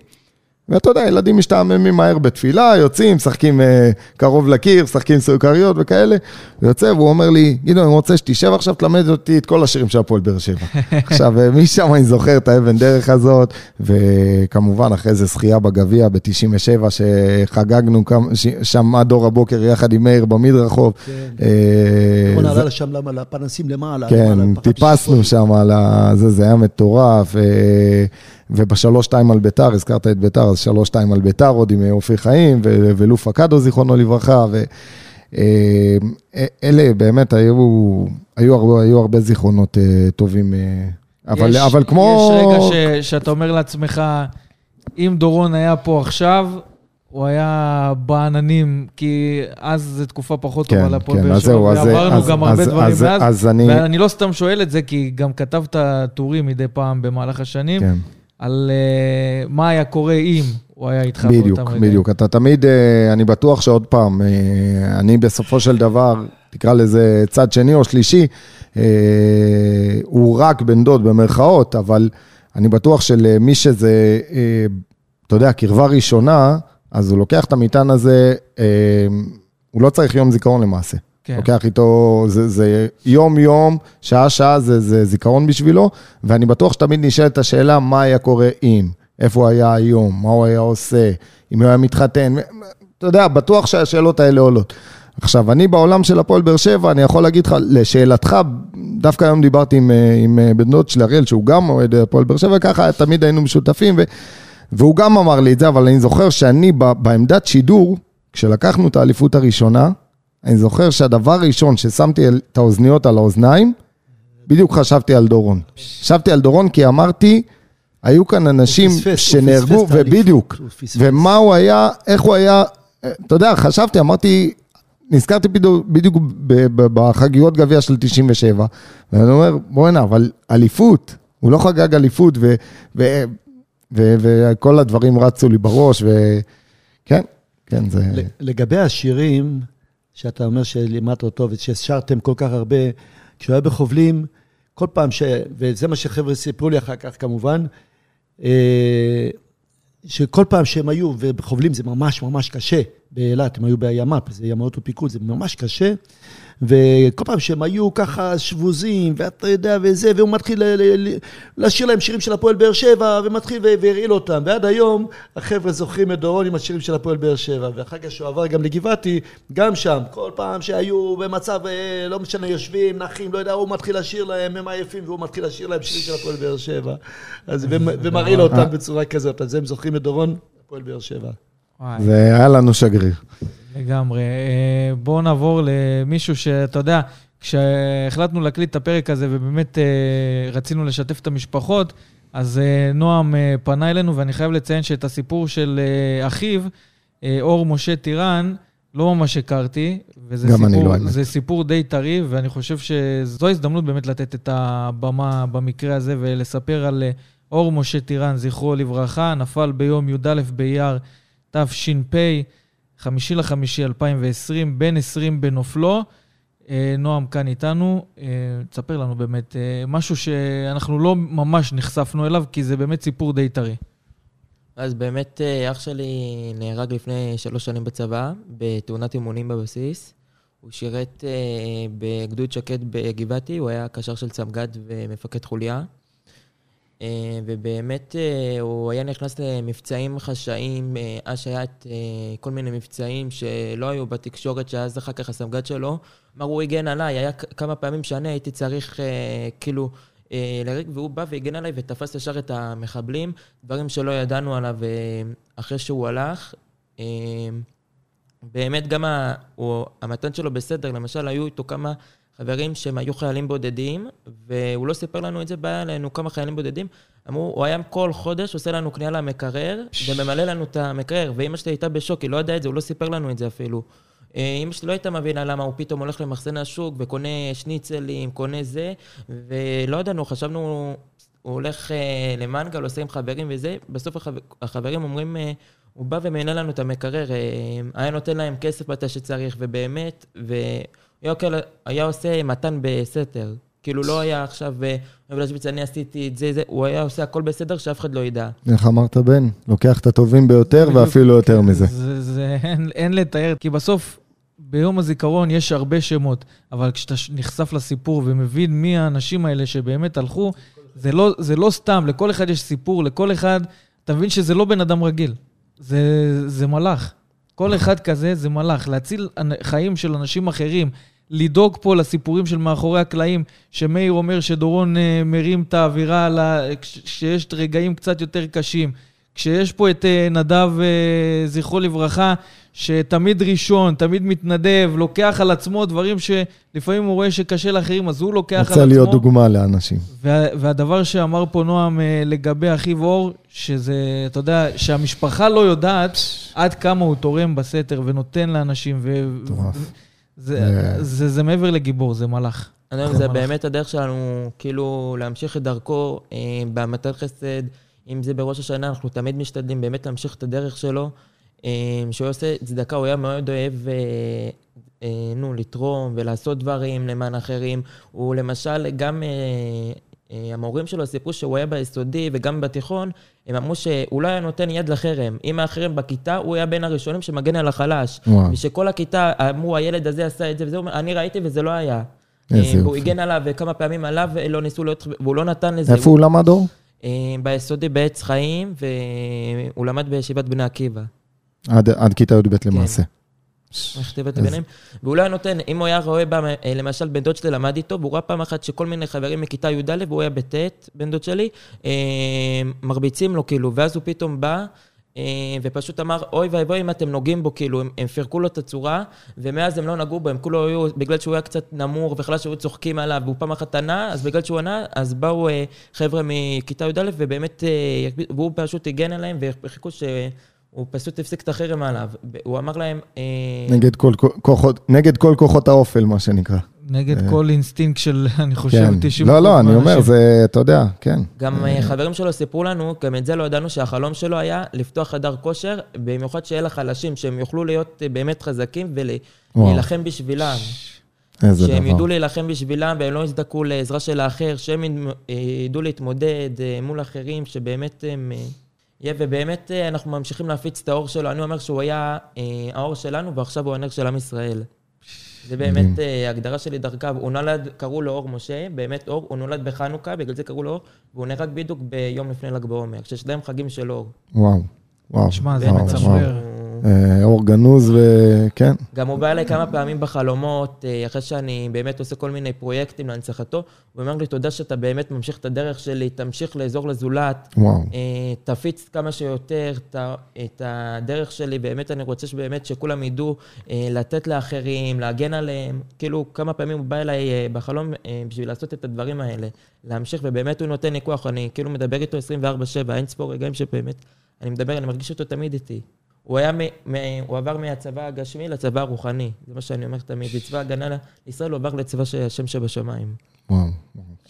ואתה יודע, ילדים משתעממים מהר בתפילה, יוצאים, משחקים אה, קרוב לקיר, משחקים סוכריות וכאלה. הוא יוצא והוא אומר לי, גדעון, אני רוצה שתשב עכשיו, תלמד אותי את כל השירים של הפועל באר שבע. עכשיו, אה, משם אני זוכר את האבן דרך הזאת, וכמובן, אחרי זה זכייה בגביע ב-97, שחגגנו שם עד אור הבוקר יחד עם מאיר במדרחוב. כן, הוא נעלה לשם לפנסים למעלה. כן, טיפסנו שם על זה, זה היה מטורף. ובשלוש-שתיים על ביתר, הזכרת את ביתר, אז שלוש-שתיים על ביתר, עוד עם אופי חיים, ולוף אקדו, זיכרונו לברכה, ואלה באמת היו, היו, הרבה, היו הרבה זיכרונות אה, טובים. אה, אבל, יש, אבל כמו... יש רגע ש, שאתה אומר לעצמך, אם דורון היה פה עכשיו, הוא היה בעננים, כי אז זו תקופה פחות כן, טובה להפועל כן, באר אז שבע, אז- ועברנו אז- גם הרבה אז- דברים אז- מאז. אז אני... ואני לא סתם שואל את זה, כי גם כתבת טורים מדי פעם במהלך השנים, כן. על uh, מה היה קורה אם הוא היה איתך בדיוק, באותם רגעים. בדיוק. אתה תמיד, אה, אני בטוח שעוד פעם, אה, אני בסופו של דבר, תקרא לזה צד שני או שלישי, אה, הוא רק בן דוד במרכאות, אבל אני בטוח שלמי שזה, אה, אתה יודע, קרבה ראשונה, אז הוא לוקח את המטען הזה, אה, הוא לא צריך יום זיכרון למעשה. כן. לוקח איתו, זה, זה יום-יום, שעה-שעה, זה, זה זיכרון בשבילו, ואני בטוח שתמיד נשאלת השאלה, מה היה קורה אם, איפה הוא היה היום, מה הוא היה עושה, אם הוא היה מתחתן, אתה יודע, בטוח שהשאלות האלה עולות. עכשיו, אני בעולם של הפועל באר שבע, אני יכול להגיד לך, לשאלתך, דווקא היום דיברתי עם, אה, עם אה, בן דוד של אריאל, שהוא גם אוהד הפועל באר שבע, ככה תמיד היינו משותפים, ו, והוא גם אמר לי את זה, אבל אני זוכר שאני בעמדת שידור, כשלקחנו את האליפות הראשונה, אני זוכר שהדבר הראשון ששמתי את האוזניות על האוזניים, בדיוק חשבתי על דורון. חשבתי על דורון כי אמרתי, היו כאן אנשים שנהרגו, ובדיוק. ומה הוא היה, איך הוא היה, אתה יודע, חשבתי, אמרתי, נזכרתי בדיוק, בחגיגות גביע של 97, ואני אומר, בוא'נה, אבל אליפות, הוא לא חגג אליפות, וכל הדברים רצו לי בראש, וכן, כן, זה... לגבי השירים, שאתה אומר שלימדת אותו וששרתם כל כך הרבה, כשהוא היה בחובלים, כל פעם ש... וזה מה שחבר'ה סיפרו לי אחר כך כמובן, אה, שכל פעם שהם היו, ובחובלים זה ממש ממש קשה, באילת, הם היו בימ"פ, זה ימ"ות ופיקוד, זה ממש קשה, וכל פעם שהם היו ככה שבוזים, ואתה יודע, וזה, והוא מתחיל לשיר להם שירים של הפועל באר שבע, ומתחיל והרעיל אותם, ועד היום החבר'ה זוכרים את דורון עם השירים של הפועל באר שבע, ואחר כך שהוא עבר גם לגבעתי, גם שם, כל פעם שהיו במצב, אה, לא משנה, יושבים, נחים, לא יודע, הוא מתחיל לשיר להם, הם עייפים, והוא מתחיל לשיר להם שירים של הפועל באר שבע, אז, ומרעיל אותם בצורה כזאת, אז הם זוכרים את דורון, הפועל באר שבע. וואי. זה היה לנו שגריר. לגמרי. אה, בואו נעבור למישהו שאתה יודע, כשהחלטנו להקליט את הפרק הזה ובאמת אה, רצינו לשתף את המשפחות, אז אה, נועם פנה אלינו, ואני חייב לציין שאת הסיפור של אחיו, אור משה טירן, לא ממש הכרתי, וזה סיפור, אני לא. זה סיפור די טרי, ואני חושב שזו הזדמנות באמת לתת את הבמה במקרה הזה ולספר על אור משה טירן, זכרו לברכה, נפל ביום י"א באייר תש"פ, חמישי לחמישי 2020, בן 20 בנופלו. אה, נועם כאן איתנו, אה, תספר לנו באמת אה, משהו שאנחנו לא ממש נחשפנו אליו, כי זה באמת סיפור די טרי. אז באמת אח שלי נהרג לפני שלוש שנים בצבא, בתאונת אימונים בבסיס. הוא שירת בגדוד שקד בגבעתי, הוא היה קשר של צמג"ד ומפקד חוליה. אה, ובאמת אה, הוא היה נכנס למבצעים חשאיים, את אה, כל מיני מבצעים שלא היו בתקשורת, שאז אחר כך הסמג"ד שלו, אמר, הוא הגן עליי, היה כמה פעמים שאני הייתי צריך כאילו לריק, והוא בא והגן עליי ותפס ישר את המחבלים, דברים שלא ידענו עליו אחרי שהוא הלך. באמת גם ה, המתן שלו בסדר, למשל היו איתו כמה חברים שהם היו חיילים בודדים, והוא לא סיפר לנו את זה, בא אלינו כמה חיילים בודדים, אמרו, הוא היה כל חודש עושה לנו קנייה למקרר, וממלא לנו את המקרר, ואימא שלי הייתה בשוק, היא לא ידעה את זה, הוא לא סיפר לנו את זה אפילו. אה, אימא שלי לא הייתה מבינה למה הוא פתאום הולך למחסן השוק וקונה שניצלים, קונה זה, ולא ידענו, חשבנו, הוא הולך אה, למנגל, עושה עם חברים וזה, בסוף החבר, החברים אומרים, אה, הוא בא ומענה לנו את המקרר, אה, היה נותן להם כסף מתי שצריך, ובאמת, והיה כאלה- היה עושה מתן בסתר. כאילו לא היה עכשיו, אה, אוהב להשוויץ, אני עשיתי את זה, זה, הוא היה עושה הכל בסדר, שאף אחד לא ידע. איך אמרת, בן? לוקח את הטובים ביותר. ואפילו יותר מזה. זה, זה אין, אין לתאר, כי בסוף, ביום הזיכרון יש הרבה שמות, אבל כשאתה נחשף לסיפור ומבין מי האנשים האלה שבאמת הלכו, זה לא, זה לא סתם, לכל אחד יש סיפור, לכל אחד, אתה מבין שזה לא בן אדם רגיל, זה, זה מלאך. כל אחד כזה זה מלאך, להציל חיים של אנשים אחרים, לדאוג פה לסיפורים של מאחורי הקלעים, שמאיר אומר שדורון אה, מרים את האווירה, כשיש רגעים קצת יותר קשים. כשיש פה את אה, נדב, אה, זכרו לברכה, שתמיד ראשון, תמיד מתנדב, לוקח על עצמו דברים שלפעמים הוא רואה שקשה לאחרים, אז הוא לוקח על עצמו. רוצה להיות דוגמה לאנשים. וה, והדבר שאמר פה נועם לגבי אחיו אור, שזה, אתה יודע, שהמשפחה לא יודעת עד כמה הוא תורם בסתר ונותן לאנשים, ו... מטורף. זה, זה, זה מעבר לגיבור, זה מלאך. אני אומר, זה באמת הדרך שלנו, כאילו, להמשיך את דרכו אה, במתן חסד, אם זה בראש השנה, אנחנו תמיד משתדלים באמת להמשיך את הדרך שלו. אה, שהוא עושה צדקה, הוא היה מאוד אוהב, אה, אה, נו, לתרום ולעשות דברים למען אחרים. הוא למשל, גם... אה, אה, המורים שלו סיפרו שהוא היה ביסודי וגם בתיכון, הם אמרו שהוא לא היה נותן יד לחרם. אם האחרים בכיתה, הוא היה בין הראשונים שמגן על החלש. וואו. ושכל הכיתה אמרו, הילד הזה עשה את זה וזה, הוא אני ראיתי וזה לא היה. איזה אה, יופי. הגן עליו, וכמה פעמים עליו לא ניסו להיות, והוא לא נתן לזה. איפה הוא למד אור? אה, ביסודי בעץ חיים, והוא למד בישיבת בני עקיבא. עד עד כיתה י"ב למעשה. איזה- ביניהם. והוא לא היה נותן, אם הוא היה רואה, בה, אה, למשל, בן דוד שלי למד איתו, והוא ראה פעם אחת שכל מיני חברים מכיתה י"א, והוא היה בט', בן דוד שלי, אה, מרביצים לו, כאילו, ואז הוא פתאום בא, אה, ופשוט אמר, אוי ואבוי אם אתם נוגעים בו, כאילו, הם, הם פירקו לו את הצורה, ומאז הם לא נגעו בו, הם כולו היו, בגלל שהוא היה קצת נמור וחלש, היו צוחקים עליו, והוא פעם אחת ענה, אז בגלל שהוא ענה, אז באו חבר'ה מכיתה י"א, ובאמת, והוא פשוט הגן עליהם, וחיכו. הוא פשוט הפסיק את החרם עליו. הוא אמר להם... אה, נגד כל כוחות, נגד כל כוחות האופל, מה שנקרא. נגד אה. כל אינסטינקט של, אני חושב, כן. 90 לא, לא, אני אומר, זה, אתה יודע, כן. גם אה, חברים שלו סיפרו לנו, גם את זה לא ידענו, שהחלום שלו היה לפתוח חדר כושר, במיוחד שיהיה לחלשים, שהם יוכלו להיות באמת חזקים. ולהילחם בשבילם. איזה שהם דבר. ידעו להילחם בשבילם והם לא יזדקקו לעזרה של האחר, שהם ידעו להתמודד מול אחרים, שבאמת הם... יהיה, ובאמת אה, אנחנו ממשיכים להפיץ את האור שלו. אני אומר שהוא היה אה, האור שלנו, ועכשיו הוא הנר של עם ישראל. זה באמת אה, הגדרה שלי דרכיו. הוא נולד, קראו לו אור משה, באמת אור, הוא נולד בחנוכה, בגלל זה קראו לו אור, והוא נהרג בדיוק ביום לפני ל"ג בעומר, ששניהם חגים של אור. וואו, וואו. שמע, זה מצמרר. אה, אור גנוז וכן. גם הוא בא אליי כמה פעמים בחלומות, אה, אחרי שאני באמת עושה כל מיני פרויקטים להנצחתו, הוא אומר לי, תודה שאתה באמת ממשיך את הדרך שלי, תמשיך לעזור לזולת, וואו. אה, תפיץ כמה שיותר את הדרך שלי, באמת אני רוצה שבאמת שכולם ידעו לתת לאחרים, להגן עליהם. כאילו, כמה פעמים הוא בא אליי בחלום בשביל לעשות את הדברים האלה, להמשיך, ובאמת הוא נותן לי כוח, אני כאילו מדבר איתו 24/7, אין ספור רגעים שבאמת, אני מדבר, אני מרגיש אותו תמיד איתי. הוא, היה מ, מ, הוא עבר מהצבא הגשמי לצבא הרוחני, זה מה שאני אומר תמיד, מצבא הגנה לישראל הוא עבר לצבא של השם שבשמיים. וואו.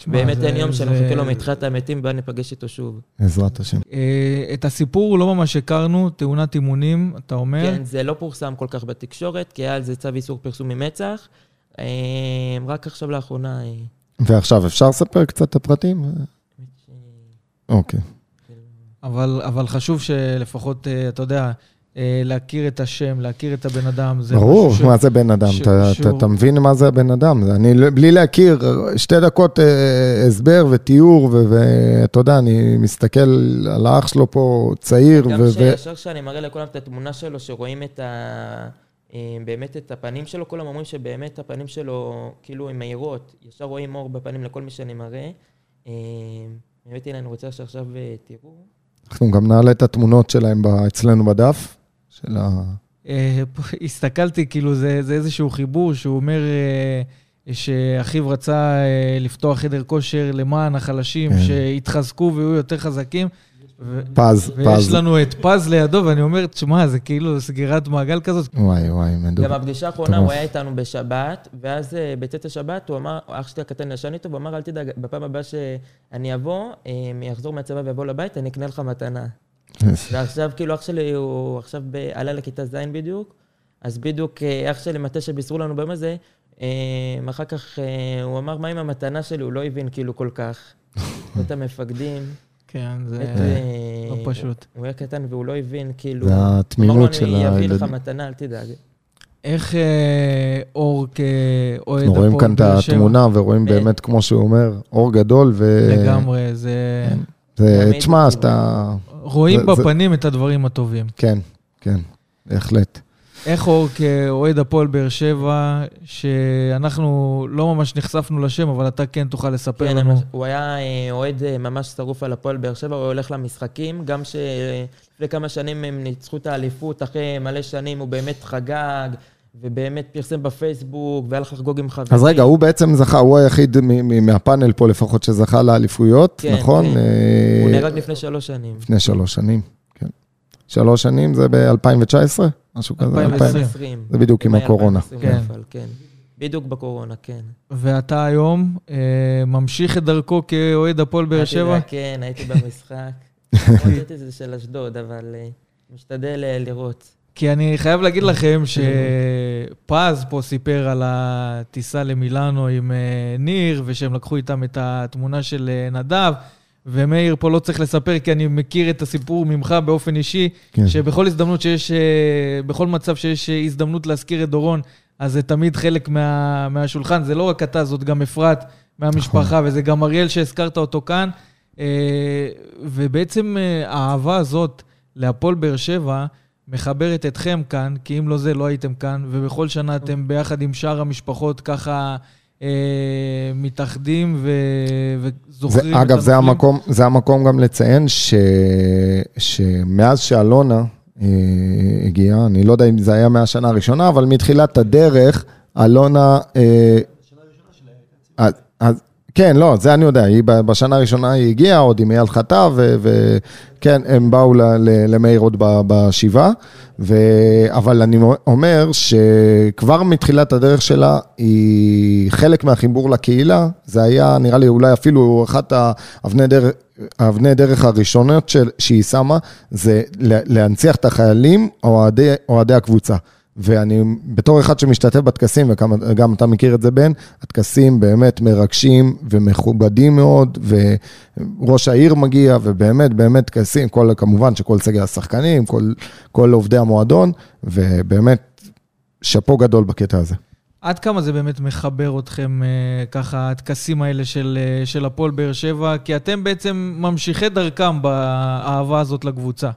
באמת זה- אין יום שאני זה- מחכה לו מתחילת המתים, ובא ניפגש איתו שוב. בעזרת השם. אה, את הסיפור לא ממש הכרנו, תאונת אימונים, אתה אומר. כן, זה לא פורסם כל כך בתקשורת, כי היה על זה צו איסור פרסום ממצ"ח. אה, רק עכשיו לאחרונה... אה, ועכשיו, אפשר לספר קצת את הפרטים? אוקיי. אבל, אבל חשוב שלפחות, אתה יודע, להכיר את השם, להכיר את הבן אדם. זה ברור, משהו ש- מה זה בן אדם? ש- אתה- שהוא- אתה אתה מבין מה זה הבן אדם. אני, לא- בלי להכיר, שתי דקות אה, הסבר ותיאור, ואתה יודע, אני מסתכל על האח שלו פה, צעיר, גם ו... שישר שאני מראה לכולם את התמונה שלו, שרואים את ה... אה, באמת את הפנים שלו, כולם אומרים שבאמת הפנים שלו כאילו הן מהירות, ישר רואים אור בפנים לכל מי שאני מראה. אה, באמת, הנה, אני רוצה שעכשיו אה, תראו. אנחנו גם נעלה את התמונות שלהם אצלנו בדף, של ה... אה, הסתכלתי, כאילו, זה, זה איזשהו חיבור שהוא אומר אה, שאחיו רצה אה, לפתוח חדר כושר למען החלשים, כן. שיתחזקו ויהיו יותר חזקים. ו- פז, ויש פז. לנו את פז לידו, ואני אומר, תשמע, זה כאילו סגירת מעגל כזאת. וואי, וואי, מדובר. גם הפגישה האחרונה. הוא היה איתנו בשבת, ואז בצאת השבת, הוא אמר, אח שלי הקטן ישן איתו, והוא אמר, אל תדאג, בפעם הבאה שאני אבוא, אה, יחזור מהצבא ויבוא לבית, אני אקנה לך מתנה. ועכשיו, כאילו, אח שלי, הוא עכשיו ב- עלה לכיתה ז' בדיוק, אז בדיוק אה, אח שלי, מטה שבישרו לנו ביום הזה, אה, אחר כך אה, הוא אמר, מה עם המתנה שלי? הוא לא הבין כאילו כל כך. את המפקדים. כן, זה לא פשוט. הוא היה קטן והוא לא הבין, כאילו... זה התמימות של אמר לו, אני אביא לך. מתנה, אל תדאג. איך אה, אור כאוהד אנחנו רואים כאן את התמונה ורואים. באמת, כמו שהוא אומר, אור גדול, ו... לגמרי, זה... תשמע, כאילו. שאתה... רואים זה- זה- בפנים את הדברים הטובים. כן, כן, בהחלט. איך אור כאוהד הפועל באר שבע, שאנחנו לא ממש נחשפנו לשם, אבל אתה כן תוכל לספר כן, לנו. הוא היה אה, אוהד אה, ממש שרוף על הפועל באר שבע, הוא הולך למשחקים, גם שלפני כמה שנים הם ניצחו את האליפות, אחרי מלא שנים הוא באמת חגג, ובאמת פרסם בפייסבוק, והלך לחגוג עם חברים. אז רגע, הוא בעצם זכה, הוא היחיד מהפאנל פה לפחות שזכה לאליפויות, כן, נכון? כן. אה, הוא נהרג לפני שלוש שנים. לפני שלוש שנים, כן. שלוש שנים זה ב-2019? משהו כזה? 2020. 2020. זה בדיוק עם הקורונה. 2020 כן. נפל, כן. בדיוק בקורונה, כן. ואתה היום אה, ממשיך את דרכו כאוהד הפועל באר שבע? כן, הייתי במשחק. רציתי זה של אשדוד, אבל אה, משתדל אה, לראות. כי אני חייב להגיד לכם שפז פה סיפר על הטיסה למילאנו עם אה, ניר, ושהם לקחו איתם את התמונה של אה, נדב, ומאיר פה לא צריך לספר, כי אני מכיר את הסיפור ממך באופן אישי, כן. שבכל הזדמנות שיש, אה, בכל מצב שיש הזדמנות להזכיר את דורון, אז זה תמיד חלק מה, מהשולחן. זה לא רק אתה, זאת גם אפרת מהמשפחה, וזה גם אריאל שהזכרת אותו כאן. ובעצם אה, האהבה הזאת להפועל באר שבע מחברת אתכם כאן, כי אם לא זה, לא הייתם כאן, ובכל שנה אתם ביחד עם שאר המשפחות ככה אה, מתאחדים ו, וזוכרים זה, אגב, זה. המקום, זה המקום גם לציין ש, שמאז שאלונה אה, הגיעה, אני לא יודע אם זה היה מהשנה הראשונה, אבל מתחילת הדרך, אלונה... אה, אז, אז, כן, לא, זה אני יודע, היא בשנה הראשונה היא הגיעה, עוד עם אייל חטא, וכן, הם באו למאיר עוד בשבעה, ו, אבל אני אומר שכבר מתחילת הדרך שלה, היא חלק מהחיבור לקהילה, זה היה נראה לי אולי אפילו אחת האבני דרך, האבני דרך הראשונות של, שהיא שמה, זה לה- להנציח את החיילים, אוהדי, אוהדי הקבוצה. ואני, בתור אחד שמשתתף בטקסים, וגם אתה מכיר את זה, בן, הטקסים באמת מרגשים ומכובדים מאוד, וראש העיר מגיע, ובאמת, באמת טקסים, כל, כמובן שכל סגל השחקנים, כל, כל עובדי המועדון, ובאמת, שאפו גדול בקטע הזה. עד כמה זה באמת מחבר אתכם, אה, ככה, הטקסים האלה של, אה, של הפועל באר שבע? כי אתם בעצם ממשיכי דרכם באהבה הזאת לקבוצה.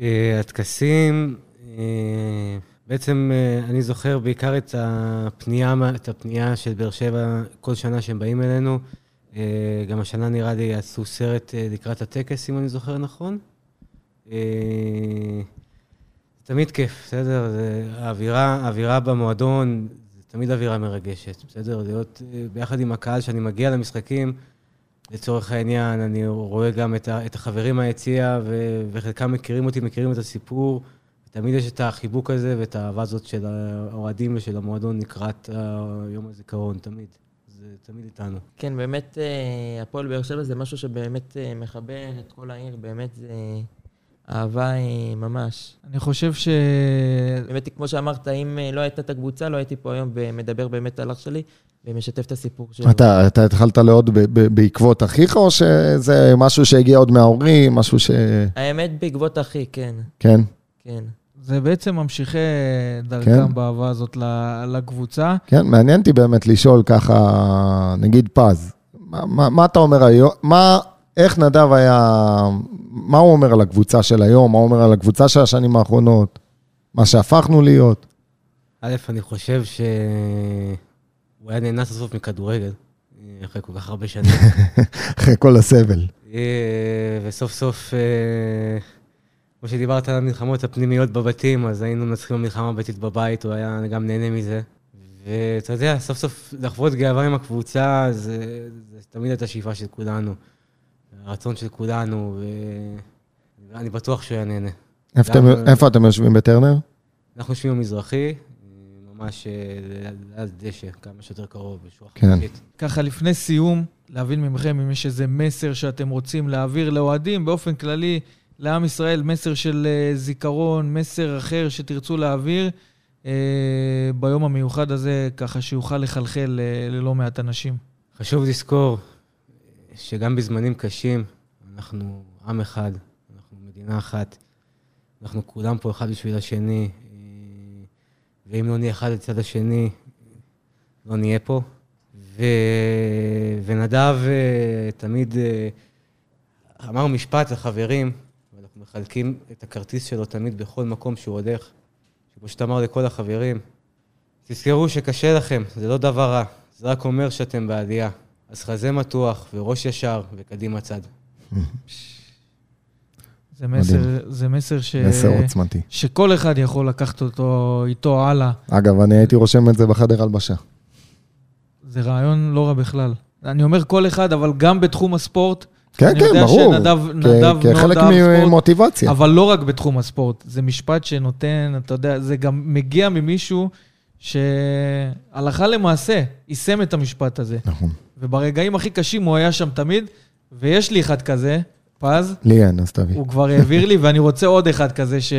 אה, הטקסים, אה, בעצם אה, אני זוכר בעיקר את הפנייה, את הפנייה של באר שבע כל שנה שהם באים אלינו. אה, גם השנה נראה לי עשו סרט אה, לקראת הטקס, אם אני זוכר נכון. תמיד כיף, בסדר? האווירה, האווירה במועדון, זה תמיד אווירה מרגשת, בסדר? להיות ביחד עם הקהל, שאני מגיע למשחקים, לצורך העניין, אני רואה גם את, החברים מהיציע, וחלקם מכירים אותי, מכירים את הסיפור. תמיד יש את החיבוק הזה ואת האהבה הזאת של האוהדים ושל המועדון לקראת אה, יום הזיכרון, תמיד. זה תמיד איתנו. כן, באמת, אה, הפועל באר שבע זה משהו שבאמת אה, מחבר את כל העיר, באמת זה אהבה אה, ממש. אני חושב ש... באמת, כמו שאמרת, אם לא הייתה את הקבוצה, לא הייתי פה היום ומדבר באמת על אח שלי, ומשתף את הסיפור שלו. אתה, אתה התחלת לעוד ב- ב- בעקבות אחיך, או שזה משהו שהגיע עוד מההורים, משהו ש... האמת, בעקבות אחי, כן, כן. כן. זה בעצם ממשיכי דרכם כן. באהבה הזאת לקבוצה. כן, מעניין אותי באמת לשאול ככה, נגיד פז, מה, מה, מה אתה אומר היום, מה, איך נדב היה, מה הוא אומר על הקבוצה של היום, מה הוא אומר על הקבוצה של השנים האחרונות, מה שהפכנו להיות? א', אני חושב שהוא היה נהנה סוף סוף מכדורגל, אה, אחרי כל כך הרבה שנים. אחרי כל הסבל. אה, וסוף סוף, אה, כמו שדיברת על המלחמות הפנימיות בבתים, אז היינו מנצחים במלחמה הביתית בבית, הוא היה גם נהנה מזה. ואתה יודע, סוף סוף לחוות גאווה עם הקבוצה, זה, זה תמיד הייתה שאיפה של כולנו. הרצון של כולנו, ואני בטוח שהוא היה נהנה. איפה אתם, גם- איפה אתם יושבים בטרנר? אנחנו יושבים במזרחי, ממש אה, ליד דשא, כמה שיותר קרוב, בשורה כן. חמישית. ככה, לפני סיום, להבין ממכם אם יש איזה מסר שאתם רוצים להעביר לאוהדים, באופן כללי, לעם ישראל, מסר של אה, זיכרון, מסר אחר שתרצו להעביר אה, ביום המיוחד הזה, ככה שיוכל לחלחל אה, ללא מעט אנשים. חשוב לזכור שגם בזמנים קשים, אנחנו עם אחד, אנחנו מדינה אחת, אנחנו כולם פה אחד בשביל השני, ואם לא נהיה אחד לצד השני, לא נהיה פה. ו... ונדב תמיד אמר משפט לחברים, מחלקים את הכרטיס שלו תמיד בכל מקום שהוא הולך, כמו שאתה אמר לכל החברים, תזכרו שקשה לכם, זה לא דבר רע, זה רק אומר שאתם בעלייה. אז חזה מתוח וראש ישר וקדימה צד. זה מסר, זה מסר ש... מסר עוצמתי. שכל אחד יכול לקחת אותו איתו הלאה. אגב, אני הייתי רושם את זה בחדר הלבשה. זה רעיון לא רע בכלל. אני אומר כל אחד, אבל גם בתחום הספורט. כן, כן, ברור. אני יודע שנדב מאוד אהב כחלק ממוטיבציה. אבל לא רק בתחום הספורט. זה משפט שנותן, אתה יודע, זה גם מגיע ממישהו שהלכה למעשה יישם את המשפט הזה. נכון. וברגעים הכי קשים הוא היה שם תמיד, ויש לי אחד כזה, פז. לי אין, אז תביא. הוא כבר העביר לי, ואני רוצה עוד אחד כזה ש...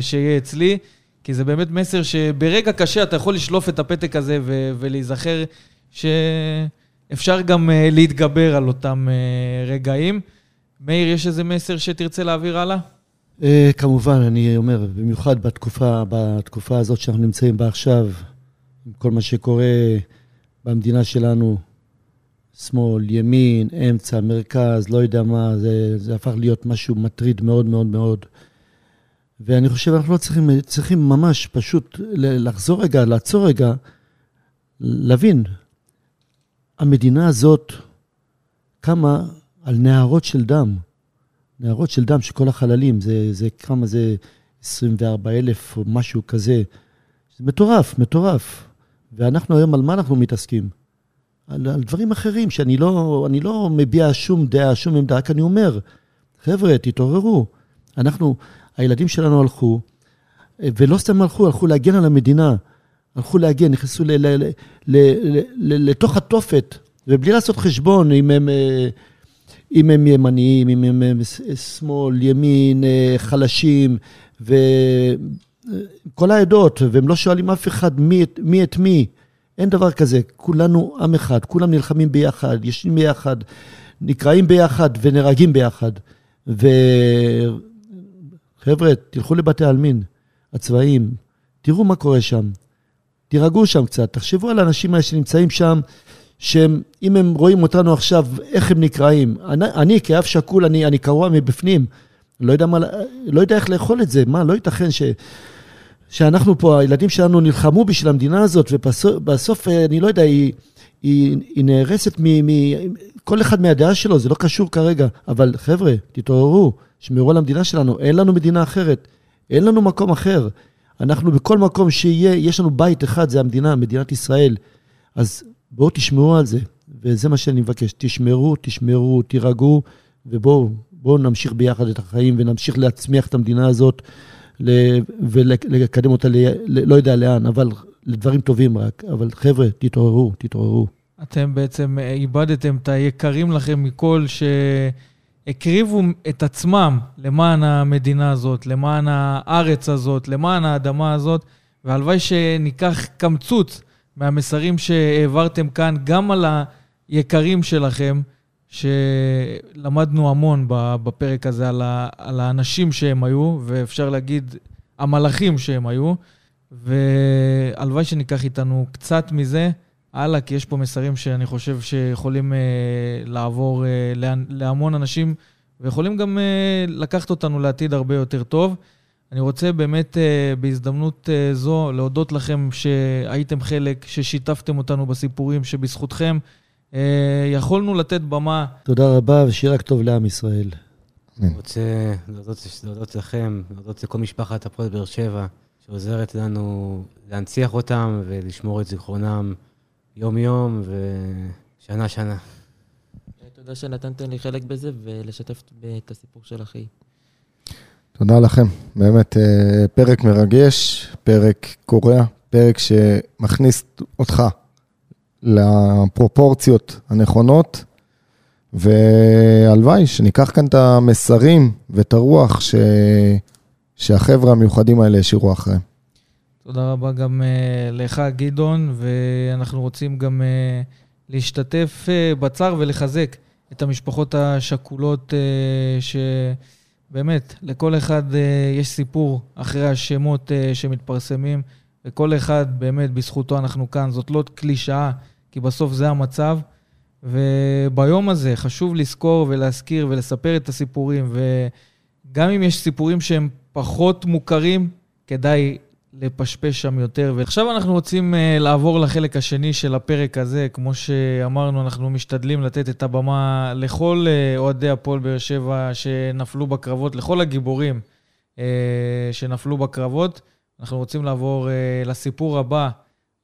שיהיה אצלי, כי זה באמת מסר שברגע קשה אתה יכול לשלוף את הפתק הזה ו... ולהיזכר שאפשר גם uh, להתגבר על אותם uh, רגעים. מאיר, יש איזה מסר שתרצה להעביר הלאה? Uh, כמובן, אני אומר, במיוחד בתקופה, בתקופה הזאת שאנחנו נמצאים בה עכשיו, עם כל מה שקורה במדינה שלנו, שמאל, ימין, אמצע, מרכז, לא יודע מה, זה, זה הפך להיות משהו מטריד מאוד מאוד מאוד. ואני חושב, אנחנו לא צריכים, צריכים ממש פשוט לחזור רגע, לעצור רגע, להבין, המדינה הזאת קמה על נהרות של דם. נהרות של דם של כל החללים, זה, זה כמה זה 24 אלף או משהו כזה. זה מטורף, מטורף. ואנחנו היום, על מה אנחנו מתעסקים? על, על דברים אחרים, שאני לא, לא מביע שום דעה, שום עמדה, רק אני אומר, חבר'ה, תתעוררו. אנחנו, הילדים שלנו הלכו, ולא סתם הלכו, הלכו להגן על המדינה. הלכו להגן, נכנסו לתוך התופת, ובלי לעשות חשבון אם הם, אם הם ימניים, אם הם שמאל, ימין, חלשים, וכל העדות, והם לא שואלים אף אחד מי, מי את מי. אין דבר כזה, כולנו עם אחד, כולם נלחמים ביחד, ישנים ביחד, נקראים ביחד ונהרגים ביחד. וחבר'ה, תלכו לבתי העלמין הצבאיים, תראו מה קורה שם. תירגעו שם קצת, תחשבו על האנשים האלה שנמצאים שם, שהם, אם הם רואים אותנו עכשיו, איך הם נקראים. אני, אני כאב שכול, אני, אני קרוע מבפנים. לא יודע, מה, לא יודע איך לאכול את זה. מה, לא ייתכן ש... שאנחנו פה, הילדים שלנו נלחמו בשביל המדינה הזאת, ובסוף, אני לא יודע, היא, היא, היא נהרסת מ... מ כל אחד מהדעה שלו, זה לא קשור כרגע. אבל חבר'ה, תתעוררו, שמרו על המדינה שלנו, אין לנו מדינה אחרת, אין לנו מקום אחר. אנחנו בכל מקום שיהיה, יש לנו בית אחד, זה המדינה, מדינת ישראל. אז בואו תשמרו על זה, וזה מה שאני מבקש. תשמרו, תשמרו, תירגעו, ובואו בואו נמשיך ביחד את החיים ונמשיך להצמיח את המדינה הזאת. ולקדם אותה, ל, לא יודע לאן, אבל לדברים טובים רק. אבל חבר'ה, תתעוררו, תתעוררו. אתם בעצם אה, איבדתם את היקרים לכם מכל, שהקריבו את עצמם למען המדינה הזאת, למען הארץ הזאת, למען האדמה הזאת, והלוואי שניקח קמצוץ מהמסרים שהעברתם כאן, גם על היקרים שלכם. שלמדנו המון בפרק הזה על, ה, על האנשים שהם היו, ואפשר להגיד המלאכים שהם היו, והלוואי שניקח איתנו קצת מזה הלאה, כי יש פה מסרים שאני חושב שיכולים אה, לעבור אה, לה, להמון אנשים, ויכולים גם אה, לקחת אותנו לעתיד הרבה יותר טוב. אני רוצה באמת אה, בהזדמנות אה, זו להודות לכם שהייתם חלק, ששיתפתם אותנו בסיפורים, שבזכותכם אה, יכולנו לתת במה. תודה רבה, ושיהיה רק טוב לעם ישראל. אני רוצה להודות לכם, להודות לכל משפחת הפועל באר שבע, שעוזרת לנו להנציח אותם ולשמור את זיכרונם יום-יום ושנה-שנה. תודה שנתתם לי חלק בזה ולשתף את הסיפור של אחי. תודה לכם, באמת אה, פרק מרגש, פרק קורע, פרק שמכניס אותך לפרופורציות הנכונות, והלוואי שניקח כאן את המסרים ואת הרוח ש... שהחבר'ה המיוחדים האלה השאירו אחריהם. תודה רבה גם uh, לך, גדעון, ואנחנו רוצים גם uh, להשתתף uh, בצער ולחזק את המשפחות השכולות, uh, שבאמת, לכל אחד uh, יש סיפור אחרי השמות uh, שמתפרסמים, וכל אחד, באמת, בזכותו אנחנו כאן. זאת לא קלישאה, כי בסוף זה המצב. וביום הזה חשוב לזכור ולהזכיר ולספר את הסיפורים, וגם אם יש סיפורים שהם פחות מוכרים, כדאי לפשפש שם יותר. ועכשיו אנחנו רוצים uh, לעבור לחלק השני של הפרק הזה. כמו שאמרנו, אנחנו משתדלים לתת את הבמה לכל uh, אוהדי הפועל באר שבע שנפלו בקרבות, לכל הגיבורים uh, שנפלו בקרבות. אנחנו רוצים לעבור uh, לסיפור הבא